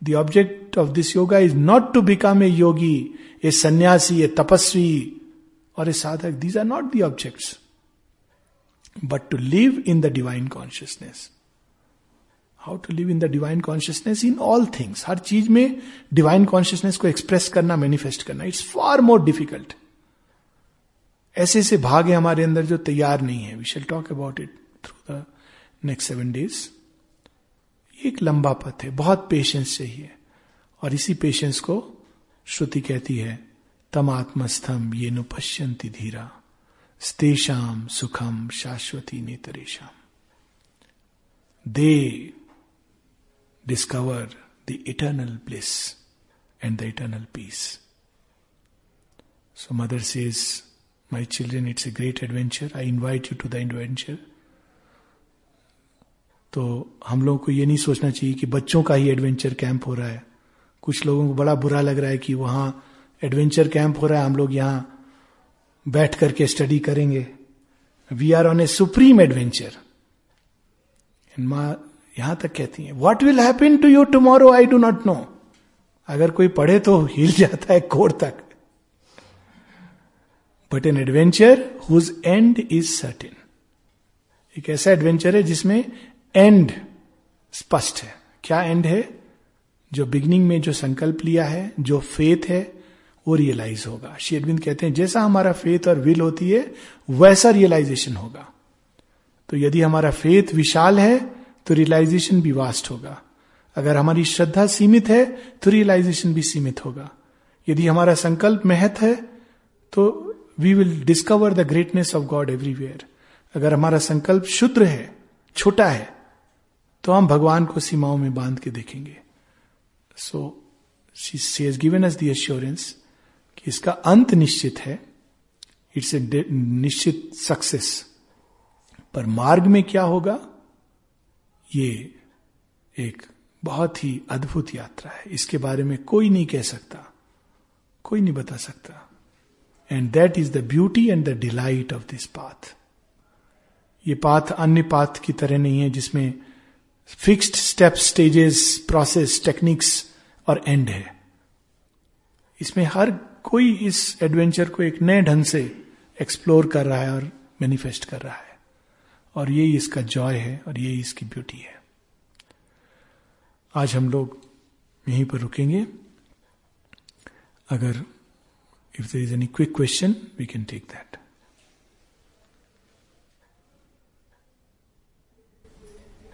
the object of this yoga is not to become a yogi a sannyasi a tapasvi or a sadhak these are not the objects but to live in the divine consciousness how to live in the divine consciousness in all things हर चीज़ में डिवाइन कॉन्शियसनेस को एक्सप्रेस करना मैनिफेस्ट करना. इट्स फार मोर डिफ़िकल्ट ऐसे ऐसे भाग है हमारे अंदर जो तैयार नहीं है. We shall talk about it through the next seven days एक लंबा पथ है. बहुत पेशेंस चाहिए. और इसी पेशेंस को श्रुति कहती है तम आत्मस्थम ये नु पश्यंती धीरा। स्तेषाम सुखम शाश्वती नेतरेशम they discover the eternal place and the eternal peace so mother say my children it's a great adventure I invite you to the adventure तो हम लोगों को ये नहीं सोचना चाहिए कि बच्चों का ही एडवेंचर कैंप हो रहा है। कुछ लोगों को बड़ा बुरा लग रहा है कि वहाँ एडवेंचर कैंप हो रहा है। हम लोग यहाँ बैठ करके स्टडी करेंगे। We are on a supreme adventure माँ, यहाँ तक कहती है what will happen to you tomorrow I do not know अगर कोई पढ़े तो हिल जाता है कोर तक। But an adventure whose end is certain एक ऐसा एडवेंचर है जिसमें एंड स्पष्ट है। क्या एंड है? जो बिगनिंग में जो संकल्प लिया है, जो फेथ है वो रियलाइज़ होगा। शेरविंद कहते हैं, जैसा हमारा फेथ और विल होती है, वैसा रियलाइजेशन होगा। तो यदि हमारा फेथ विशाल है तो रियलाइजेशन भी वास्ट होगा। अगर हमारी श्रद्धा सीमित है तो रियलाइजेशन भी सीमित होगा। यदि हमारा संकल्प महत है तो we will discover the greatness of God everywhere अगर हमारा संकल्प शुद्र है, छोटा है तो हम भगवान को सीमाओं में बाँध के देखेंगे। So she has given us the assurance कि इसका अंत निश्चित है। इट्स ए निश्चित सक्सेस पर मार्ग में क्या होगा? ये एक बहुत ही अद्भुत यात्रा है। इसके बारे में कोई नहीं कह सकता। कोई नहीं बता सकता। And that is the beauty and the delight of this path ये पाथ अन्य पाथ की तरह नहीं है, जिसमें fixed step stages process techniques और एंड है। इसमें हर कोई इस एडवेंचर को एक नए ढंग से एक्सप्लोर कर रहा है और मैनिफेस्ट कर रहा है और यही इसका जॉय है और यही इसकी ब्यूटी है आज हम लोग यहीं पर रुकेंगे अगर if there is any quick question we can take that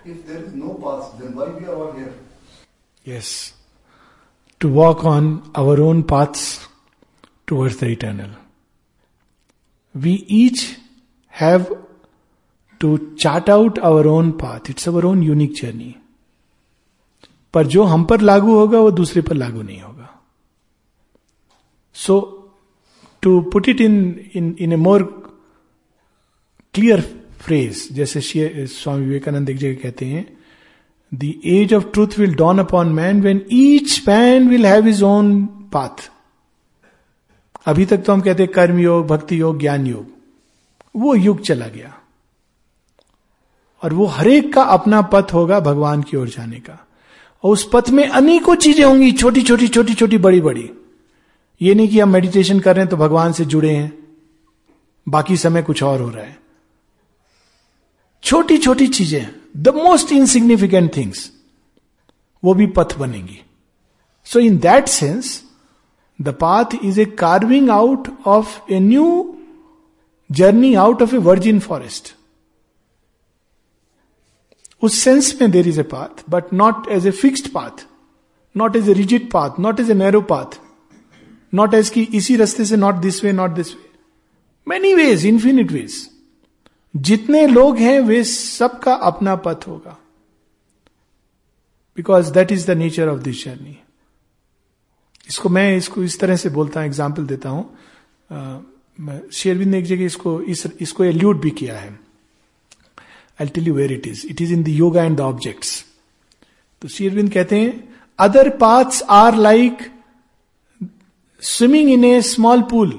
If there is no path, then why we are all here? Yes. To walk on our own paths towards the eternal we each have to chart out our own path it's our own unique journey पर जो हम पर लागू होगा, वो दूसरे पर लागू नहीं होगा। So to put it in in in a more clear phrase जैसे स्वामी विवेकानंद एक जगह कहते हैं the age of truth will dawn upon man when each man will have is own path अभी तक तो हम कहते कर्म योग, भक्ति योग, ज्ञान योग। वो युग चला गया। और वो हरेक का अपना पथ होगा भगवान की ओर जाने का। और उस पथ में अनेकों चीज़ें होंगी, छोटी छोटी छोटी छोटी, बड़ी बड़ी। ये नहीं कि हम मेडिटेशन कर रहे हैं तो भगवान से जुड़े हैं। बाकी समय कुछ और हो रहा है। छोटी छोटी चीज़ें द मोस्ट इनसिग्निफिकेंट थिंग्स वो भी पथ बनेंगी। So in that sense the path is a carving out of a new journey out of a virgin forest उस सेंस में there is a path but not as a fixed path not as a rigid path not as a narrow path not as की इसी रास्ते से not this way not this way many ways infinite ways जितने लोग हैं, वे सबका अपना पथ होगा. Because that is the nature of this journey इसको मैं इसको इस तरह से बोलता हूँ एग्ज़ाम्पल देता हूँ। शेरविंद ने एक जगह इसको इस, इसको एल्यूट भी किया है। I tell you where it is it is in the yoga and the objects तो शेरविंद कहते हैं other paths are like swimming in a small pool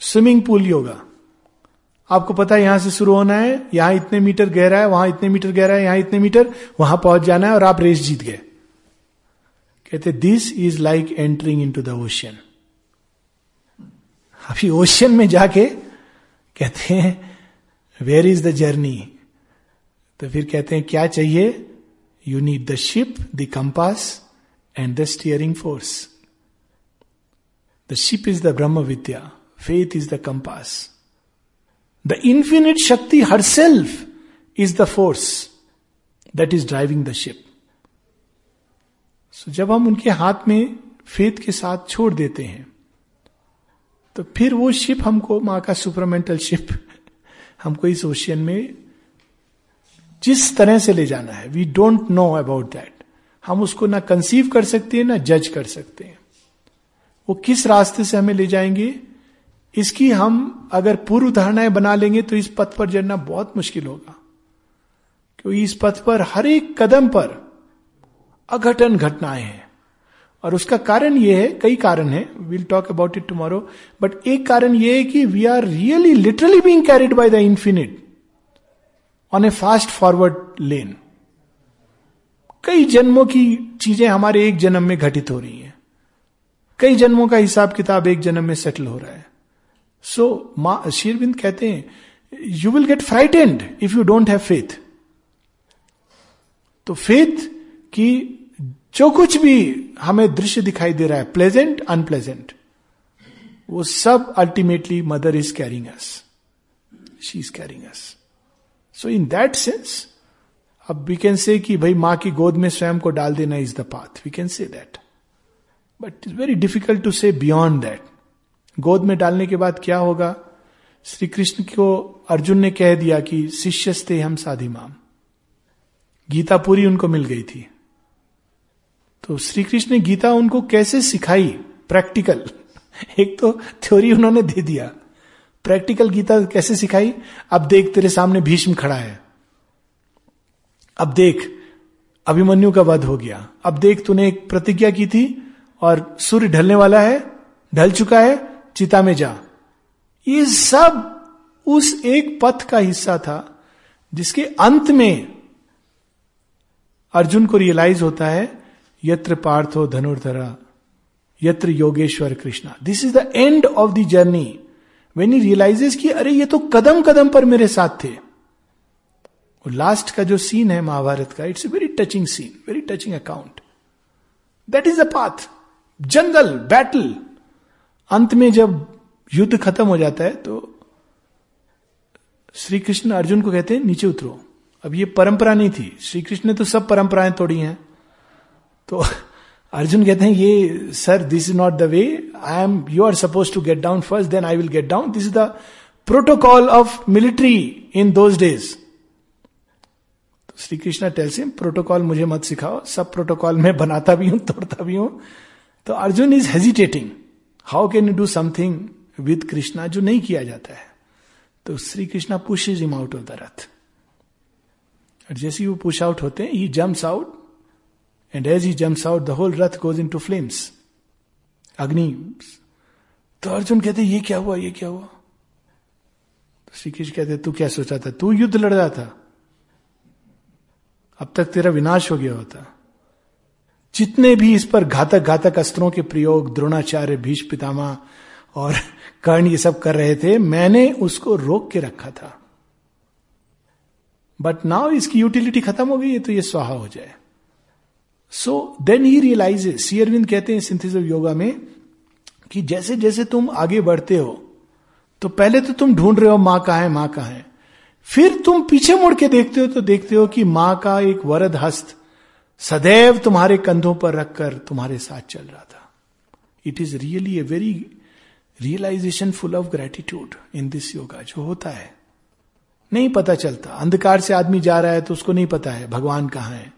swimming pool yoga आपको पता है यहाँ से शुरू होना है यहाँ इतने मीटर गहरा है वहाँ इतने मीटर गहरा है यहाँ इतने मीटर वहाँ पहुँच जाना है और आप रेस जीत गए। कहते this is like entering in to the ocean अभी ओशियन में जाके कहते हैं वेयर इज़ द जर्नी तो फिर कहते हैं, क्या चाहिए? You need the ship the compass and the steering force the ship is the Brahma vidya faith is the compass the infinite shakti herself is the force that is driving the ship so जब हम उनके हाथ में फेत के साथ छोड़ देते हैं तो फिर वो शिप हमको, माँ का सुपरमेंटल शिप हमको इस ओशियन में जिस तरह से ले जाना है। We don't know about that हम उसको ना कंसीव कर सकते हैं, ना जज कर सकते हैं। वो किस रास्ते से हमें ले जाएँगे? इसकी हम अगर पूर्व धारणाएँ बना लेंगे तो इस पथ पर चढ़ना बहुत मुश्किल होगा। क्योंकि इस पथ पर हर एक कदम पर अघटन घटनाएँ हैं। और उसका कारण यह है कई कारण है will talk about it tomorrow but एक कारण यह है कि we are really literally being carried by the infinite on a fast forward lane कई जन्मों की चीज़ें हमारे एक जन्म में घटित हो रही हैं। कई जन्मों का हिसाब किताब एक जन्म में सेटल हो रहा है। सो so, शेरविंद कहते हैं you will get frightened if you don't have faith तो फेथ की जो कुछ भी हमें दृश्य दिखाई दे रहा है प्लेजेंट अनप्लेजेंट वो सब ultimately mother is carrying us she is carrying us so in that sense अब वी कैन से कि भाई माँ की गोद में स्वयं को डाल देना is the path we can say that but is very difficult to say beyond that गोद में डालने के बाद क्या होगा? श्री कृष्ण को अर्जुन ने कह दिया कि शिष्यस्ते हम साधी माम। गीता पूरी उनको मिल गई थी। तो श्री कृष्ण ने गीता उनको कैसे सिखाई? प्रैक्टिकल एक तो थ्योरी उन्होंने दे दिया। प्रैक्टिकल गीता कैसे सिखाई? अब देख, तेरे सामने भीष्म खड़ा है। अब देख, अभिमन्यु का वध हो गया। अब देख, तूने एक प्रतिज्ञा की थी और सूर्य ढलने वाला है, ढल चुका है, चिता में जा। ये सब उस एक पथ का हिस्सा था, जिसके अंत में अर्जुन को रियलाइज़ होता है यत्र पार्थो धनुर्धरा, यत्र Yogeshwar Krishna. This is the end of the journey when he realizes कि, अरे, ये तो कदम कदम पर मेरे साथ थे। और लास्ट का जो सीन है महाभारत का it's a very touching scene very touching account that is the path jungle battle अंत में जब युद्ध खत्म हो जाता है तो श्री कृष्ण अर्जुन को कहते हैं, नीचे उतरो. अब ये परंपरा नहीं थी। श्री कृष्ण ने तो सब परंपराएँ तोड़ी हैं। तो अर्जुन कहते हैं, ये sir this is not the way I am you are suppose to get down first then I will get down this is the protocol of military in those days Shri Krishna tells him protocol मुझे मत सिखाओ, सब प्रोटोकॉल मैं बनाता भी हूँ, तोड़ता भी हूँ. तो Arjun is hesitating how can you do something with Krishna जो नहीं किया जाता है? तो Shri Krishna pushes him out of the rath जैसे ही वो पुश आउट होते हैं he jumps out and as he jumps out the whole rath in to flames अग्नि तो अर्जुन कहते, ये क्या हुआ? ये क्या हुआ? तो श्री कृष्ण कहते, तू क्या सोचा था? तू युद्ध लड़ रहा था। अब तक तेरा विनाश हो गया होता। जितने भी इस पर घातक घातक अस्त्रों के प्रयोग, द्रोणाचार्य भीष पितामा और कर्ण ये सब कर रहे थे, मैंने उसको रोक के रखा था। बट नाउ इसकी यूटिलिटी खत्म हो गई है तो ये स्वाहा हो जाए। So then he realize Shri Arvind कहते हैं सिंथिस ऑफ़ योगा में, कि जैसे जैसे तुम आगे बढ़ते हो तो पहले तो तुम ढूंढ रहे हो माँ कहा है, माँ कहा है। फिर तुम पीछे मुड़ के देखते हो तो देखते हो कि माँ का एक वरद हस्त सदैव तुम्हारे कंधों पर रखकर तुम्हारे साथ चल रहा था। It is really a very realization full of gratitude in this yoga जो होता है। नहीं पता चलता। अंधकार से आदमी जा रहा है तो उसको नहीं पता है, भगवान कहाँ है।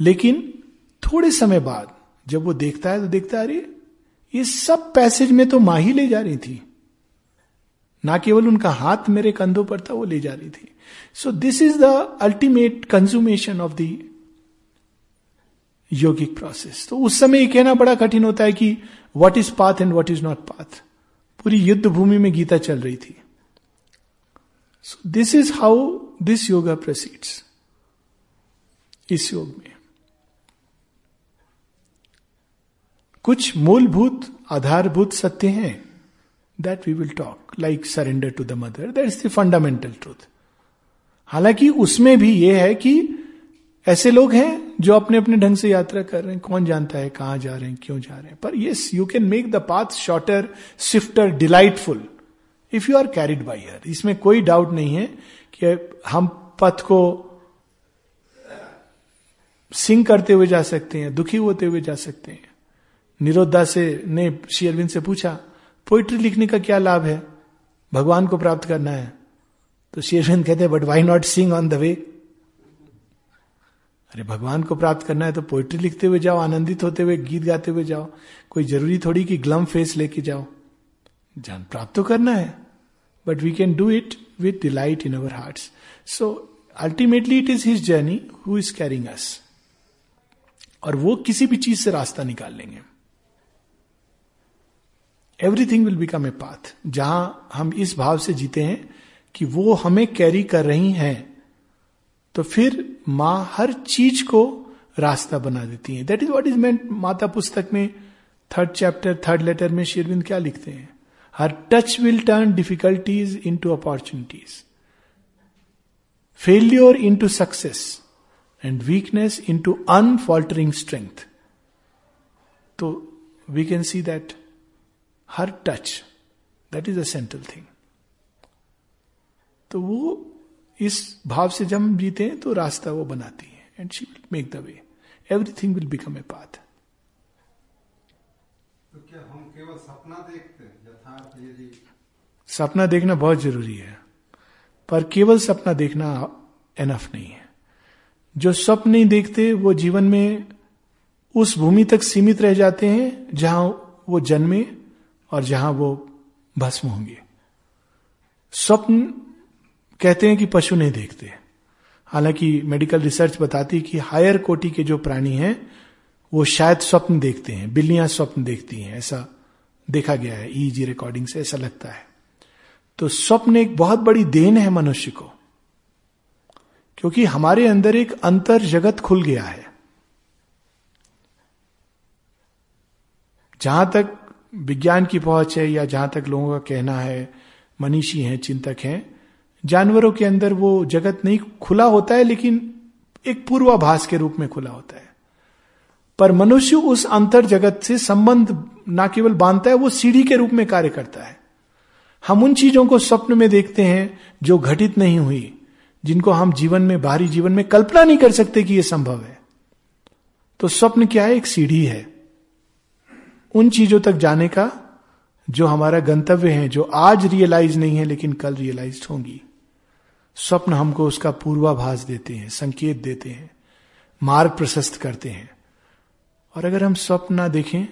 लेकिन थोड़े समय बाद जब वो देखता है तो देखता है, अरे, ये सब पैसेज में तो माही ले जा रही थी। ना केवल उनका हाथ मेरे कंधों पर था, वो ले जा रही थी। So this is the ultimate consummation of the yogic process तो उस समय ये कहना बड़ा कठिन होता है कि what is path and what is not path पूरी युद्ध भूमि में गीता चल रही थी। So this is how this yoga proceeds इस योग में। कुछ मूलभूत, आधारभूत सत्य हैं that we will talk like surrender to the mother that is the fundamental truth हालाँकि उसमें भी यह है कि ऐसे लोग हैं जो अपने अपने ढंग से यात्रा कर रहे हैं। कौन जानता है कहाँ जा रहे हैं, क्यों जा रहे हैं? पर yes you can make the path shorter swifter delightful if you are carried by her इसमें कोई डाउट नहीं है कि हम पथ को सिंग करते हुए जा सकते हैं, दुखी होते हुए जा सकते हैं। निरोधा से, ने श्री अरविंद से पूछा पोइट्री लिखने का क्या लाभ है? भगवान को प्राप्त करना है। तो श्री अरविंद कहते हैं but why not sing on the way अरे, भगवान को प्राप्त करना है तो पोइट्री लिखते हुए जाओ, आनंदित होते हुए, गीत गाते हुए जाओ। कोई ज़रूरी थोड़ी कि ग्लम फेस लेके जाओ। जान प्राप्त तो करना है but we can do it with delight in our heart so ultimately it is his journey who is carrying us और वो किसी भी चीज़ से रास्ता निकाल लेंगे। Everything will become a path जहाँ हम इस भाव से जीते हैं कि वो हमें कैरी कर रही हैं तो फिर माँ हर चीज़ को रास्ता बना देती है। That is what is meant माता पुस्तक में थर्ड चैप्टर थर्ड लेटर में शेरविंद क्या लिखते हैं? Her touch will turn difficulties in to opportunities failure into success and weakness into unfaltering strength तो we can see that her touch that is a central thing तो वो इस भाव से जब हम जीते हैं तो रास्ता वो बनाती है and she will make the way everything will become a path सपना देखना बहुत ज़रूरी है पर केवल सपना देखना एनफ नहीं है। जो स्वप्न नहीं देखते वो जीवन में उस भूमि तक सीमित रह जाते हैं जहाँ वो जन्मे और जहाँ वो भस्म होंगे। स्वप्न कहते हैं कि पशु नहीं देखते। हालाँकि मेडिकल रिसर्च बताती कि हायर कोटि के जो प्राणी हैं, वो शायद स्वप्न देखते हैं, बिल्लियाँ स्वप्न देखती हैं, ऐसा देखा गया है ईजी रिकॉर्डिंग से ऐसा लगता है। तो स्वप्न एक बहुत बड़ी देन है मनुष्य को, क्योंकि हमारे अंदर एक अंतर जगत खुल गया है। जहाँ तक विज्ञान की पहुँच है या जहाँ तक लोगों का कहना है, मनीषी हैं, चिंतक हैं, जानवरों के अंदर वो जगत नहीं, खुला होता है, लेकिन एक पूर्वाभास के रूप में खुला होता है। पर मनुष्य उस अंतर जगत से संबंध ना केवल बांधता है, वो सीढ़ी के रूप में कार्य करता है। हम उन चीज़ों को स्वप्न में देखते हैं, जो घटित नहीं हुई, जिनको हम जीवन में, बाहरी जीवन में कल्पना नहीं कर सकते कि यह संभव है। तो स्वप्न क्या है? एक सीढ़ी है। उन चीज़ों तक जाने का जो हमारा गंतव्य है, जो आज रियलाइज़ नहीं है, लेकिन कल रियलाइज़ होंगी। स्वप्न हमको उसका पूर्वाभास देते हैं, संकेत देते हैं, मार्ग प्रशस्त करते हैं। और अगर हम स्वप्न ना देखें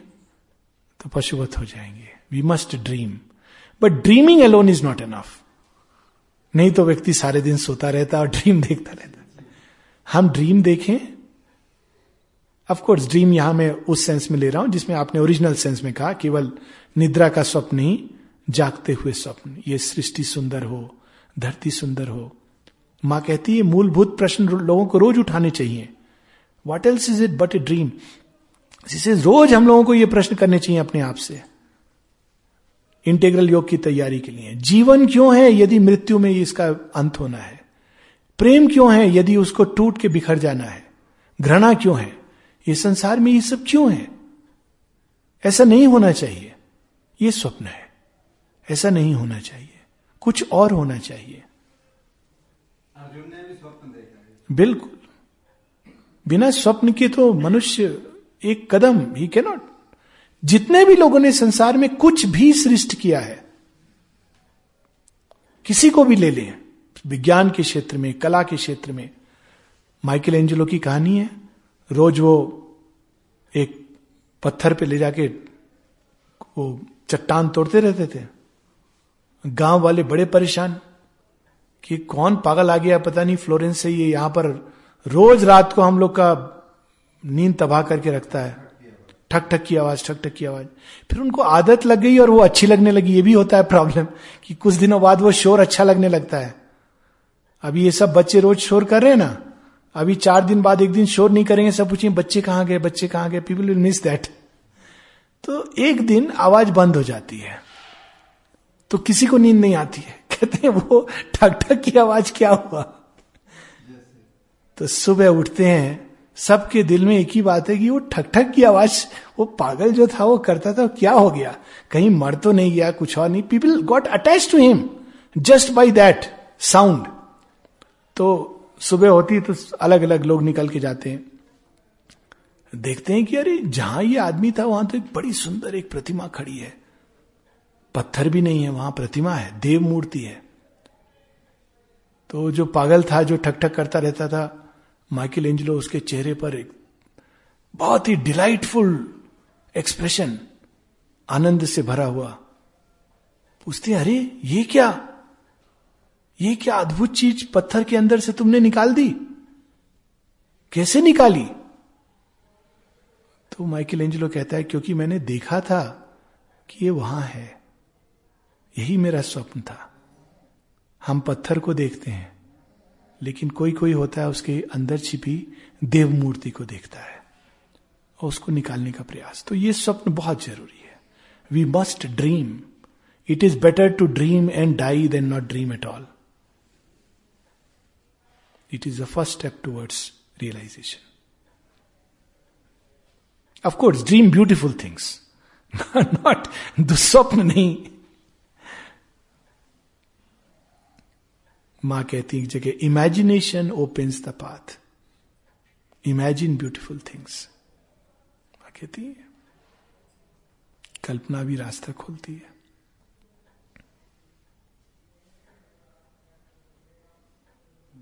तो पशुवत हो जाएँगे। We must dream but dreaming alone is not enough नहीं तो व्यक्ति सारे दिन सोता रहता और ड्रीम देखता रहता। हम ड्रीम देखें कोर्स ड्रीम यहाँ मैं उस सेंस में ले रहा हूँ जिसमें आपने ओरिजिनल सेंस में कहा, केवल निद्रा का स्वप्न ही, जागते हुए स्वप्न। ये सृष्टि सुंदर हो, धरती सुंदर हो। माँ कहती है, मूलभूत प्रश्न लोगों को रोज उठाने चाहिए। What else is it but a dream जिसे रोज हम लोगों को यह प्रश्न करने चाहिए अपने आप से। इंटेग्रल योग की तैयारी के लिए। जीवन क्यों है यदि मृत्यु में इसका अंत होना है? प्रेम क्यों है यदि उसको टूट के बिखर जाना है? घृणा क्यों है? ये संसार में ये सब क्यों है? ऐसा नहीं होना चाहिए। ये स्वप्न है। ऐसा नहीं होना चाहिए। कुछ और होना चाहिए। अर्जुन ने भी स्वप्न देखा बिल्कुल। बिना स्वप्न के तो मनुष्य एक कदम ही कैनॉट जितने भी लोगों ने संसार में कुछ भी सृष्ट किया है, किसी को भी ले लें। विज्ञान के क्षेत्र में, कला के क्षेत्र में। माइकल एंजेलो की कहानी है, रोज वो एक पत्थर पे ले जाके वो चट्टान तोड़ते रहते थे। गाँव वाले बड़े परेशान कि कौन पागल आ गया, पता नहीं फ्लोरेंस से ये यहाँ पर रोज रात को हम लोग का नींद तबाह करके रखता है। ठक ठक की आवाज़ ठक ठक की आवाज़। फिर उनको आदत लग गई और वो अच्छी लगने लगी। ये भी होता है प्रॉब्लम कि कुछ दिनों बाद वो शोर अच्छा लगने लगता है। अभी ये सब बच्चे रोज शोर कर रहे हैं ना? अभी चार दिन बाद एक दिन शोर नहीं करेंगे, सब पूछेंगे, बच्चे कहाँ गए, बच्चे कहाँ गए? पीपल विल मिस दैट तो एक दिन आवाज़ बंद हो जाती है। तो किसी को नींद नहीं आती है। कहते हैं, वो ठक ठक की आवाज़ क्या हुआ? तो सुबह उठते हैं, सबके दिल में एक ही बात है कि वो ठक ठक की आवाज़, वो पागल जो था, वो करता था, क्या हो गया? कहीं मर तो नहीं गया, कुछ और नहीं। People got attach to him just by that sound तो सुबह होती तो अलग अलग लोग निकल के जाते हैं। देखते हैं कि अरे, जहाँ ये आदमी था, वहाँ तो एक बड़ी सुंदर एक प्रतिमा खड़ी है। पत्थर भी नहीं है, वहाँ प्रतिमा है देव मूर्ति है। तो जो पागल था, जो ठक ठक करता रहता था, माइकल एंजलो उसके चेहरे पर एक बहुत ही डिलाइटफुल एक्सप्रेशन आनंद से भरा हुआ। पूछते अरे, ये क्या? ये क्या अद्भुत चीज़ पत्थर के अंदर से तुमने निकाल दी? कैसे निकाली? तो माइकल एंजलो कहता है, क्योंकि मैंने देखा था कि ये वहाँ है। यही मेरा स्वप्न था। हम पत्थर को देखते हैं, लेकिन कोई कोई होता है उसके अंदर छिपी देव मूर्ति को देखता है और उसको निकालने का प्रयास। तो ये स्वप्न बहुत ज़रूरी है। We must dream it is better to dream and die then not dream at all it is the first step towards realization of course dream beautiful things not दुस्वप्न नहीं माँ कहती एक जगह imagination opens the path imagine beautiful things माँ कहती है कल्पना भी रास्ता खोलती है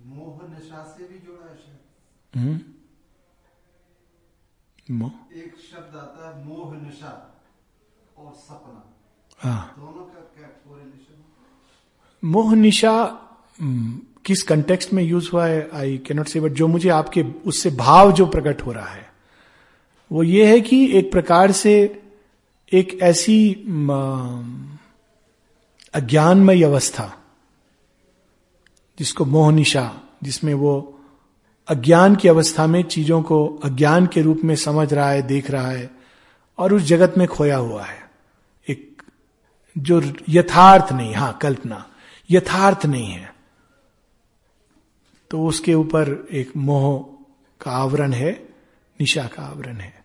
मोह नशा से भी जोड़ा है शायद। हम्म? मोह? एक शब्द आता है मोह नशा और सपना। हाँ। दोनों का क्या कोरिलेशन मोह निशा हम्म, किस कंटेक्स्ट में यूज़ हुआ है? आई कैनॉट से बट जो मुझे आपके उससे भाव जो प्रकट हो रहा है वो ये है कि एक प्रकार से एक ऐसी अज्ञानमय अवस्था जिसको मोह निशा, जिसमें वो अज्ञान की अवस्था में चीज़ों को अज्ञान के रूप में समझ रहा है, देख रहा है और उस जगत में खोया हुआ है। एक जो यथार्थ नहीं हाँ कल्पना, यथार्थ नहीं है। तो उसके ऊपर एक मोह का आवरण है, निशा का आवरण है।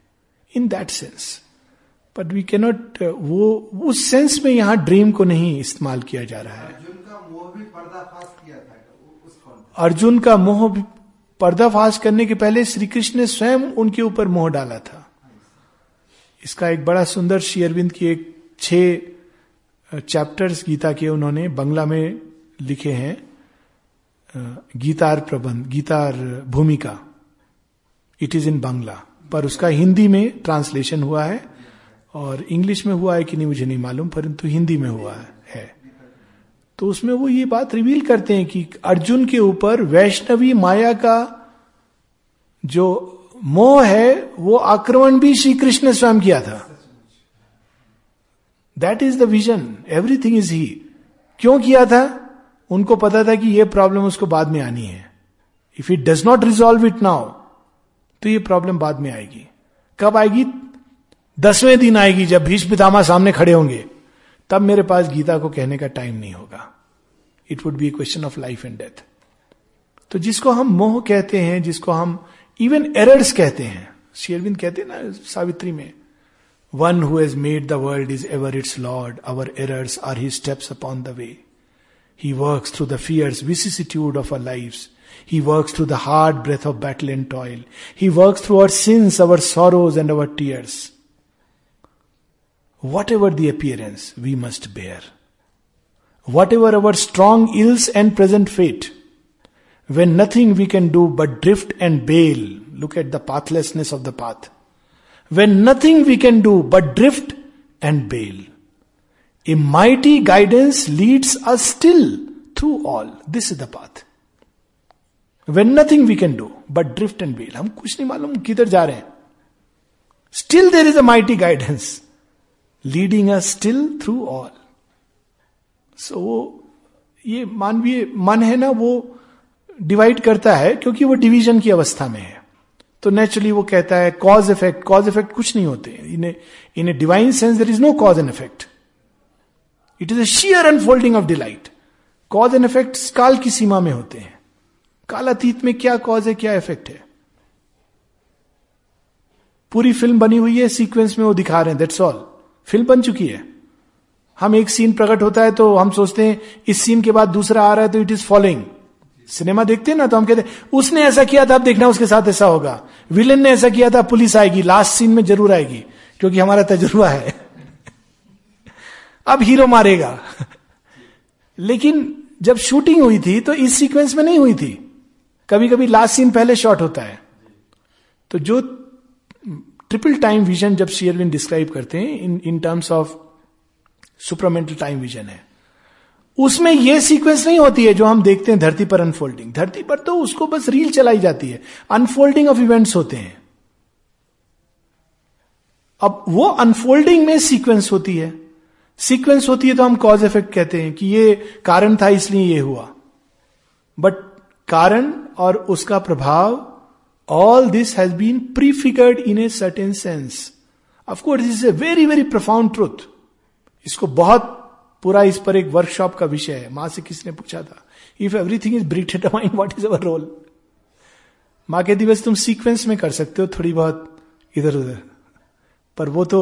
In that sense but we cannot वो, उस सेंस में यहाँ ड्रीम को नहीं इस्तेमाल किया जा रहा है। अर्जुन का मोह पर्दाफाश करने के पहले श्री कृष्ण ने स्वयं उनके ऊपर मोह डाला था। इसका एक बड़ा सुंदर शेयरविंद की एक छह चैप्टर्स गीता के उन्होंने बंगला में लिखे हैं गीतार प्रबंध, गीतार भूमिका। इट इज़ इन बांग्ला पर उसका हिंदी में ट्रांसलेशन हुआ है और इंग्लिश में हुआ है कि नहीं मुझे नहीं मालूम, परंतु हिंदी में हुआ है। तो उसमें वो ये बात रिवील करते हैं कि अर्जुन के ऊपर वैष्णवी माया का जो मोह है, वो आक्रमण भी श्री कृष्ण ने स्वयं किया था। That is the vision everything is ही क्यों किया था? उनको पता था कि ये प्रॉब्लम उसको बाद में आनी है। If it does not resolve it now तो ये प्रॉब्लम बाद में आएगी। कब आएगी? दसवें दिन आएगी जब भीष्म पितामा सामने खड़े होंगे। तब मेरे पास गीता को कहने का टाइम नहीं होगा। It would be question of life and death तो जिसको हम मोह कहते हैं, जिसको हम इवन एरर्स कहते हैं शेयरविंद कहते हैं ना सावित्री में one who has made the world is ever its lord our errors are he steps upon the way he work through the fierce vicissitude of our life he work through the hard breath of battle and toil he work through our sins our sorrows and our tears whatever the appearance, we must bear. Whatever our strong ills and present fate, when nothing we can do but drift and bail, look at the pathlessness of the path. When nothing we can do but drift and bail, a mighty guidance leads us still through all. This is the path. When nothing we can do but drift and bail. हम कुछ नहीं मालूम किधर जा रहे हैं still there is a mighty guidance Leading a still through all so ये मानवीय, मन है ना, वो डिवाइड करता है क्योंकि वो डिवीज़न की अवस्था में है। तो नेचुरली वो कहता है कॉज इफ़ेक्ट कॉज इफ़ेक्ट कुछ नहीं होते। In in a divine sense there is no cause and effect it is a sheer unfolding of delight cause and effect काल की सीमा में होते हैं। काल अतीत में क्या कॉज है, क्या इफ़ेक्ट है? पूरी फ़िल्म बनी हुई है सीक्वेंस में वो दिखा रहे हैं दैट्स ऑल फ़िल्म बन चुकी है। हम एक सीन प्रकट होता है तो हम सोचते हैं, इस सीन के बाद दूसरा आ रहा है तो इट इज़ फॉलोइंग सिनेमा देखते हैं ना तो हम कहते हैं, उसने ऐसा किया था, अब देखना उसके साथ ऐसा होगा। विलेन ने ऐसा किया था, पुलिस आएगी लास्ट सीन में ज़रूर आएगी, क्योंकि हमारा तजुर्बा है। अब हीरो मारेगा। लेकिन जब शूटिंग हुई थी तो इस सीक्वेंस में नहीं हुई थी। कभी कभी लास्ट सीन पहले शॉट होता है। तो जो ट्रिपल टाइम विजन जब शेयरविन डिस्क्राइब करते हैं in in terms of supermental time vision है। उसमें यह सीक्वेंस नहीं होती है जो हम देखते हैं धरती पर अनफोल्डिंग धरती पर तो उसको बस रील चलाई जाती है। अनफोल्डिंग ऑफ़ इवेंट्स होते हैं। अब वो अनफोल्डिंग में सीक्वेंस होती है। सीक्वेंस होती है तो हम कॉज इफ़ेक्ट कहते हैं कि ये कारण था इसलिए ये हुआ। बट कारण और उसका प्रभाव all this has been prefigured in a certain sense. Of course, this is a very, very profound truth. इसको बहुत पूरा इस पर एक वर्कशॉप का विषय है। माँ से किसने पूछा था? If everything is predetermine what is our role माँ के दिवस तुम सीक्वेंस में कर सकते हो थोड़ी बहुत इधर उधर। पर वो तो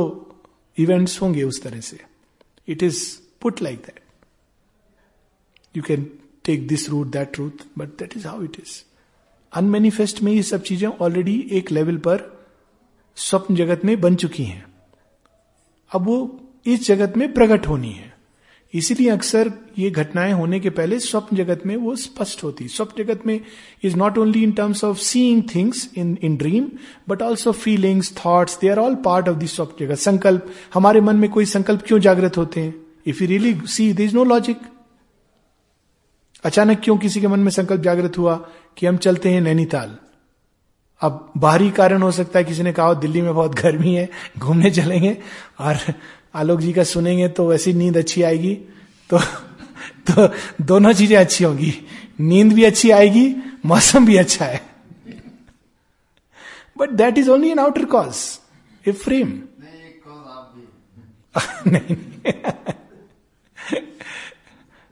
इवेंट्स होंगे उस तरह से। It is put like that you can take this route that route but that is how it is unmanifest में ये सब चीज़ें ऑलरेडी एक लेवल पर स्वप्न जगत में बन चुकी हैं। अब वो इस जगत में प्रकट होनी है। इसीलिए अक्सर ये घटनाएँ होने के पहले स्वप्न जगत में वो स्पष्ट होती स्वप्न जगत में is not only in terms of seeing things in in dream but also feelings thoughts they are all part of the swapna jagat संकल्प, हमारे मन में कोई संकल्प क्यों जागृत होते हैं? If you really see is no logic अचानक क्यों किसी के मन में संकल्प जागृत हुआ कि हम चलते हैं नैनीताल? अब बाहरी कारण हो सकता है किसी ने कहा दिल्ली में बहुत गर्मी है घूमने चलेंगे और आलोक जी का सुनेंगे तो वैसी नींद अच्छी आएगी। तो तो दोनों चीज़ें अच्छी होंगी। नींद भी अच्छी आएगी मौसम भी अच्छा है। But that is only an outer cause a frame नहीं।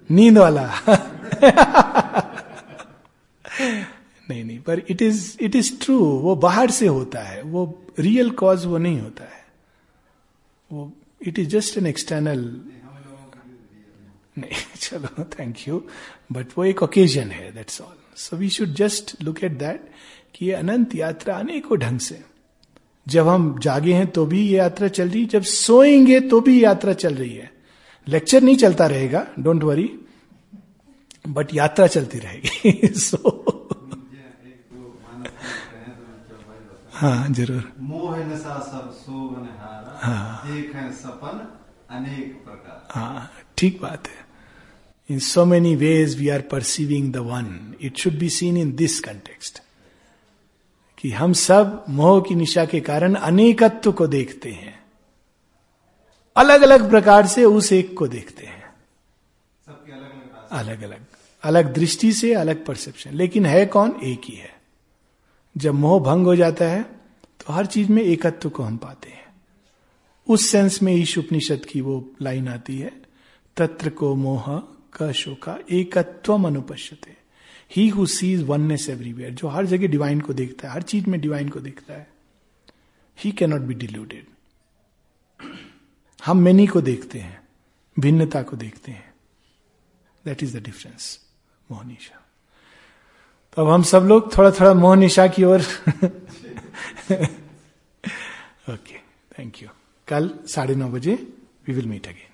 नींद वाला। नहीं नहीं, पर it is it is true वो बाहर से होता है, वो रियल कॉज वो नहीं होता है। वो it is just an external नहीं, चलो थैंक यू बट वो एक ओकेजन है that's all so we should just look at that कि ये अनंत यात्रा अनेकों ढंग से। जब हम जागे हैं तो भी ये यात्रा चल रही, जब सोएँगे तो भी यात्रा चल रही है। लेक्चर नहीं चलता रहेगा डोंट वरी बट यात्रा चलती रहेगी। सो एक। हाँ ज़रूर। मोह नशा सब हारा हाँ। देख सपन अनेक प्रकार हाँ ठीक बात है। In so many ways we are perceiving the one it should be seen in this context कि हम सब मोह की निशा के कारण अनेकत्व को देखते हैं। अलग अलग प्रकार से उस एक को देखते हैं। सबके अलग अलग अलग अलग अलग दृष्टि से, अलग परसेप्शन लेकिन है कौन? एक ही है। जब मोह भंग हो जाता है तो हर चीज़ में एकत्व को हम पाते हैं। उस सेंस में ईश उपनिषद की वो लाइन आती है, तत्र को मोह क शोका, एकत्वम अनुपश्यते। He who sees oneness everywhere जो हर जगह डिवाइन को देखता है, हर चीज़ में डिवाइन को देखता है ही कैनॉट बी डिल्यूटेड हम मेनी को देखते हैं, भिन्नता को देखते हैं। दैट इज़ द डिफरेंस मोहनिशा तो अब हम सब लोग थोड़ा थोड़ा मोहनिशा की ओर। ओके थैंक यू कल साढ़े नौ बजे वी विल मीट अगेन